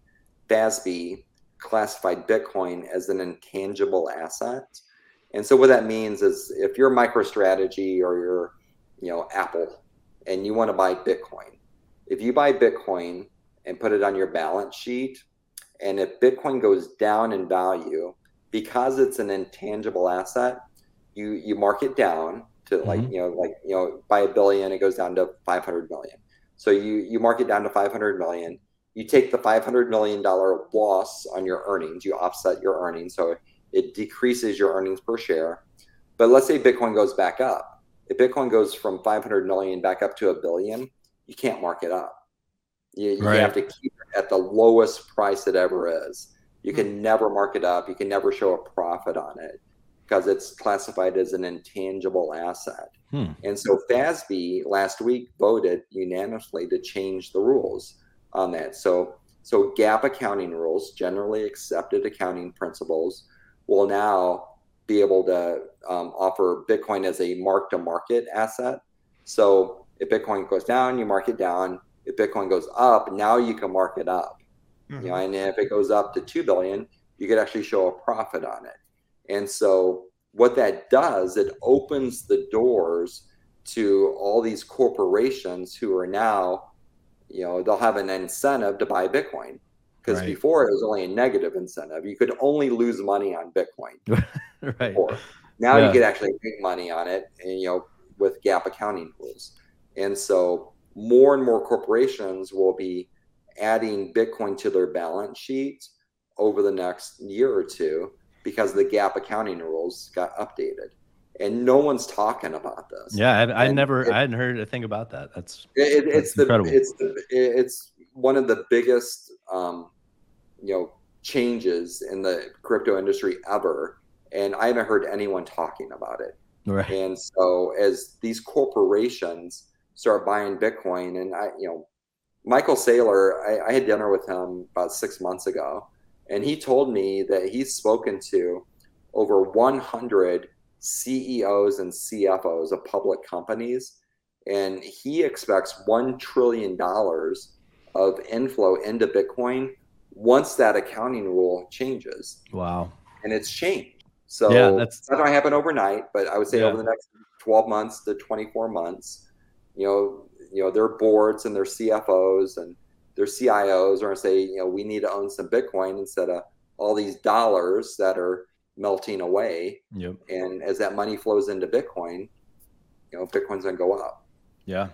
FASB classified Bitcoin as an intangible asset. And so what that means is if you're MicroStrategy or you're, you know, Apple and you want to buy Bitcoin, if you buy Bitcoin and put it on your balance sheet, and if Bitcoin goes down in value because it's an intangible asset, you you mark it down to like mm-hmm. you know like you know by a billion it goes down to 500 million. So you you mark it down to 500 million. You take the 500 million dollar loss on your earnings. You offset your earnings, so it decreases your earnings per share. But let's say Bitcoin goes back up. If Bitcoin goes from 500 million back up to a billion, you can't mark it up. You, you right. have to keep at the lowest price it ever is. You can hmm. never mark it up. You can never show a profit on it because it's classified as an intangible asset. Hmm. And so FASB last week voted unanimously to change the rules on that. So so GAAP accounting rules, generally accepted accounting principles, will now be able to um, offer Bitcoin as a mark to market asset. So if Bitcoin goes down, you mark it down. If Bitcoin goes up, now you can mark it up. Mm-hmm. You know, and if it goes up to two billion, you could actually show a profit on it. And so what that does, it opens the doors to all these corporations who are now, you know, they'll have an incentive to buy Bitcoin. Because right. before it was only a negative incentive. You could only lose money on Bitcoin. right. Before. Now yeah. you could actually make money on it, and you know, with GAAP accounting rules. And so more and more corporations will be adding Bitcoin to their balance sheet over the next year or two because the GAAP accounting rules got updated, and no one's talking about this. Yeah, I, I never, it, I hadn't heard a thing about that. That's, it, it's the, incredible. It's the, it's one of the biggest, um, you know, changes in the crypto industry ever, and I haven't heard anyone talking about it. Right. And so, as these corporations start buying Bitcoin, and I, you know, Michael Saylor, I, I had dinner with him about six months ago and he told me that he's spoken to over 100 CEOs and CFOs of public companies. And he expects $1 trillion of inflow into Bitcoin once that accounting rule changes. Wow. And it's changed. So yeah, that's not going to happen overnight, but I would say yeah. over the next 12 months to 24 months, you know, you know, their boards and their CFOs and their CIOs are going to say, you know, we need to own some Bitcoin instead of all these dollars that are melting away. Yep. And as that money flows into Bitcoin, you know, Bitcoin's going to go up. Yeah.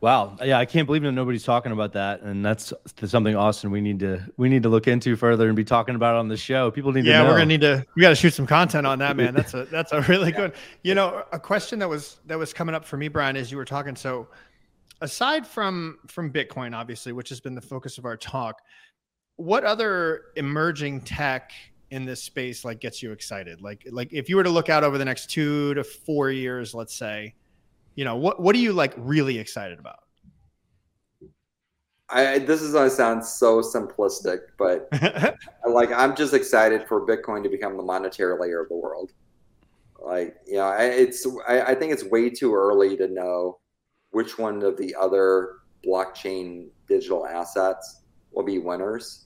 Wow. Yeah, I can't believe that nobody's talking about that, and that's something Austin we need to we need to look into further and be talking about on the show. People need yeah, to. Yeah, we're gonna need to. We got to shoot some content on that, man. That's a that's a really good. You know, a question that was that was coming up for me, Brian, as you were talking. So, aside from from Bitcoin, obviously, which has been the focus of our talk, what other emerging tech in this space like gets you excited? Like like if you were to look out over the next two to four years, let's say, you know, what what are you like really excited about? I, this is going to sound so simplistic, but like I'm just excited for Bitcoin to become the monetary layer of the world. Like, you know, it's I, I think it's way too early to know which one of the other blockchain digital assets will be winners.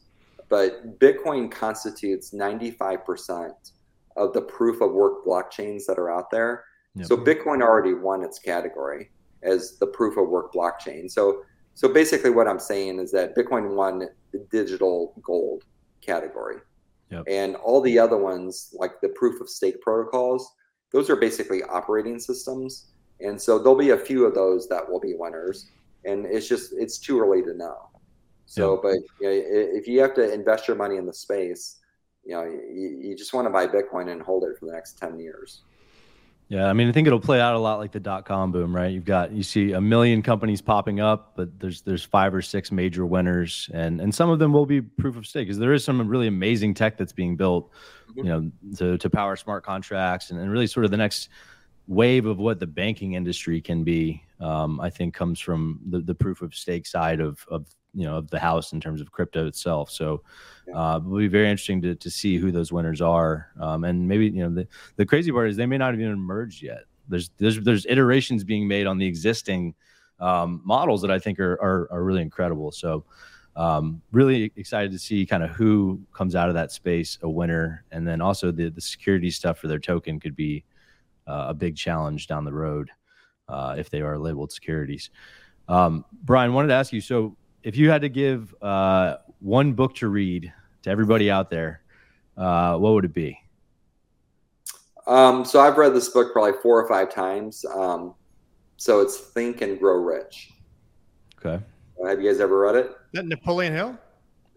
But Bitcoin constitutes 95% of the proof of work blockchains that are out there. Yep. So Bitcoin already won its category as the proof of work blockchain. So so basically what I'm saying is that Bitcoin won the digital gold category. Yep. And all the other ones like the proof of stake protocols, those are basically operating systems and so there'll be a few of those that will be winners. And it's just, it's too early to know. So, but you know, if you have to invest your money in the space, you know, you, you just want to buy Bitcoin and hold it for the next 10 years. Yeah, I mean, I think it'll play out a lot like the dot com boom, right? You've got you see a million companies popping up, but there's there's five or six major winners, and and some of them will be proof of stake because there is some really amazing tech that's being built, mm-hmm. you know, to to power smart contracts and, and really sort of the next wave of what the banking industry can be. Um, I think comes from the the proof of stake side of of you know of the house in terms of crypto itself. So uh, it'll be very interesting to, to see who those winners are. Um, and maybe you know the, the crazy part is they may not have even emerged yet. There's there's there's iterations being made on the existing um, models that I think are, are, are really incredible. So um, really excited to see kind of who comes out of that space a winner, and then also the the security stuff for their token could be uh, a big challenge down the road uh, if they are labeled securities. Um, Brian, wanted to ask you so if you had to give uh, one book to read to everybody out there, uh, what would it be? Um, so I've read this book probably four or five times. Um, so it's Think and Grow Rich. Okay. Have you guys ever read it? That Napoleon Hill.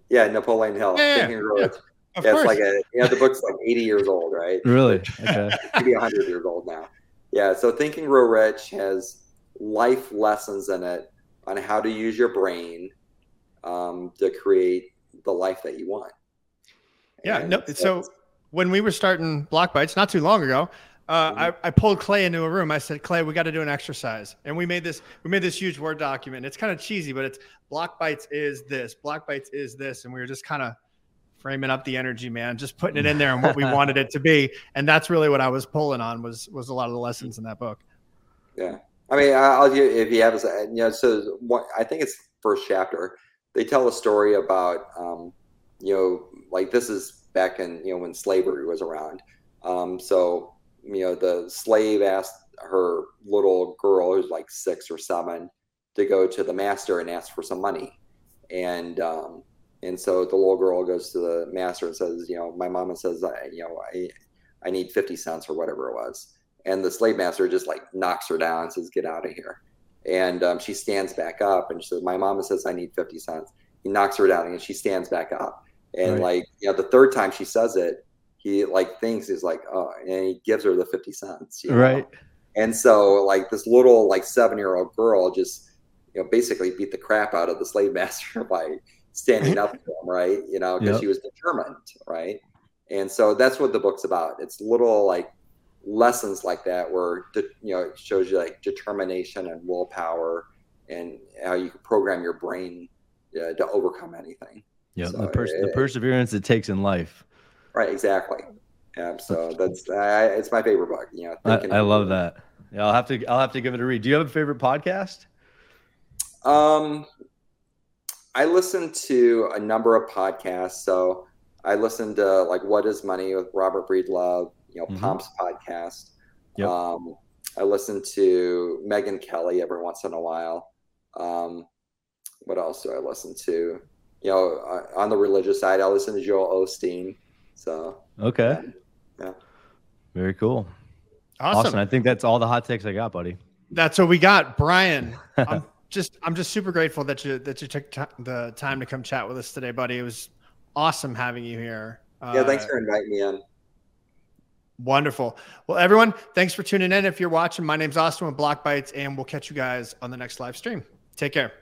Yeah, Napoleon Hill. Yeah, Think and Grow yeah. Rich. Of yeah, course. it's like a you know the book's like 80 years old, right? Really? Okay. Maybe 100 years old now. Yeah. So Think and Grow Rich has life lessons in it on how to use your brain um, to create the life that you want. Yeah. And No. So when we were starting Blockbytes not too long ago, uh, Mhm. I, I pulled Clay into a room. I said, Clay, we got to do an exercise, and we made this. We made this huge word document. It's kind of cheesy, but it's Blockbytes is this. Blockbytes is this, and we were just kind of framing up the energy, man, just putting it in there and what we wanted it to be. And that's really what I was pulling on was was a lot of the lessons in that book. Yeah, I mean, I'll give if you have, a- you know, so what I think it's first chapter. They tell a story about, um, you know, like this is back in you know when slavery was around. Um, so you know, the slave asked her little girl who's like six or seven to go to the master and ask for some money, and um, and so the little girl goes to the master and says, you know, my mama says, I, you know, I I need fifty cents or whatever it was. And the slave master just like knocks her down and says get out of here and um, she stands back up and she says my mama says i need 50 cents he knocks her down and she stands back up and Right. like you know the third time she says it he like thinks he's like oh and he gives her the 50 cents you know? Right. and so like this little like seven year old girl just you know basically beat the crap out of the slave master by standing up to him right you know because Yep. she was determined right and so that's what the book's about it's little like lessons like that where de- you know it shows you like determination and willpower and how you can program your brain uh, to overcome anything Yeah. So the, pers- the perseverance it takes in life. right exactly yeah so that's I, it's my favorite book you know I, I love that. Yeah, I'll have to. I'll have to give it a read. Do you have a favorite podcast? Um, I listen to a number of podcasts. So I listen to like "What Is Money" with Robert Breedlove, you know, Mhm. Pomp's podcast. Yep. Um, I listen to Megyn Kelly every once in a while. Um, what else do I listen to? You know, uh, on the religious side, I listen to Joel Osteen. So Okay. Yeah. Very cool. Awesome. Awesome. I think that's all the hot takes I got, buddy. That's what we got, Brian. I'm just I'm just super grateful that you that you took ti the time to come chat with us today, buddy. It was awesome having you here. yeah, thanks Uh, for inviting me in. Wonderful. Well, everyone, thanks for tuning in. If you're watching, my name's Austin with Blockbytes, and we'll catch you guys on the next live stream. Take care.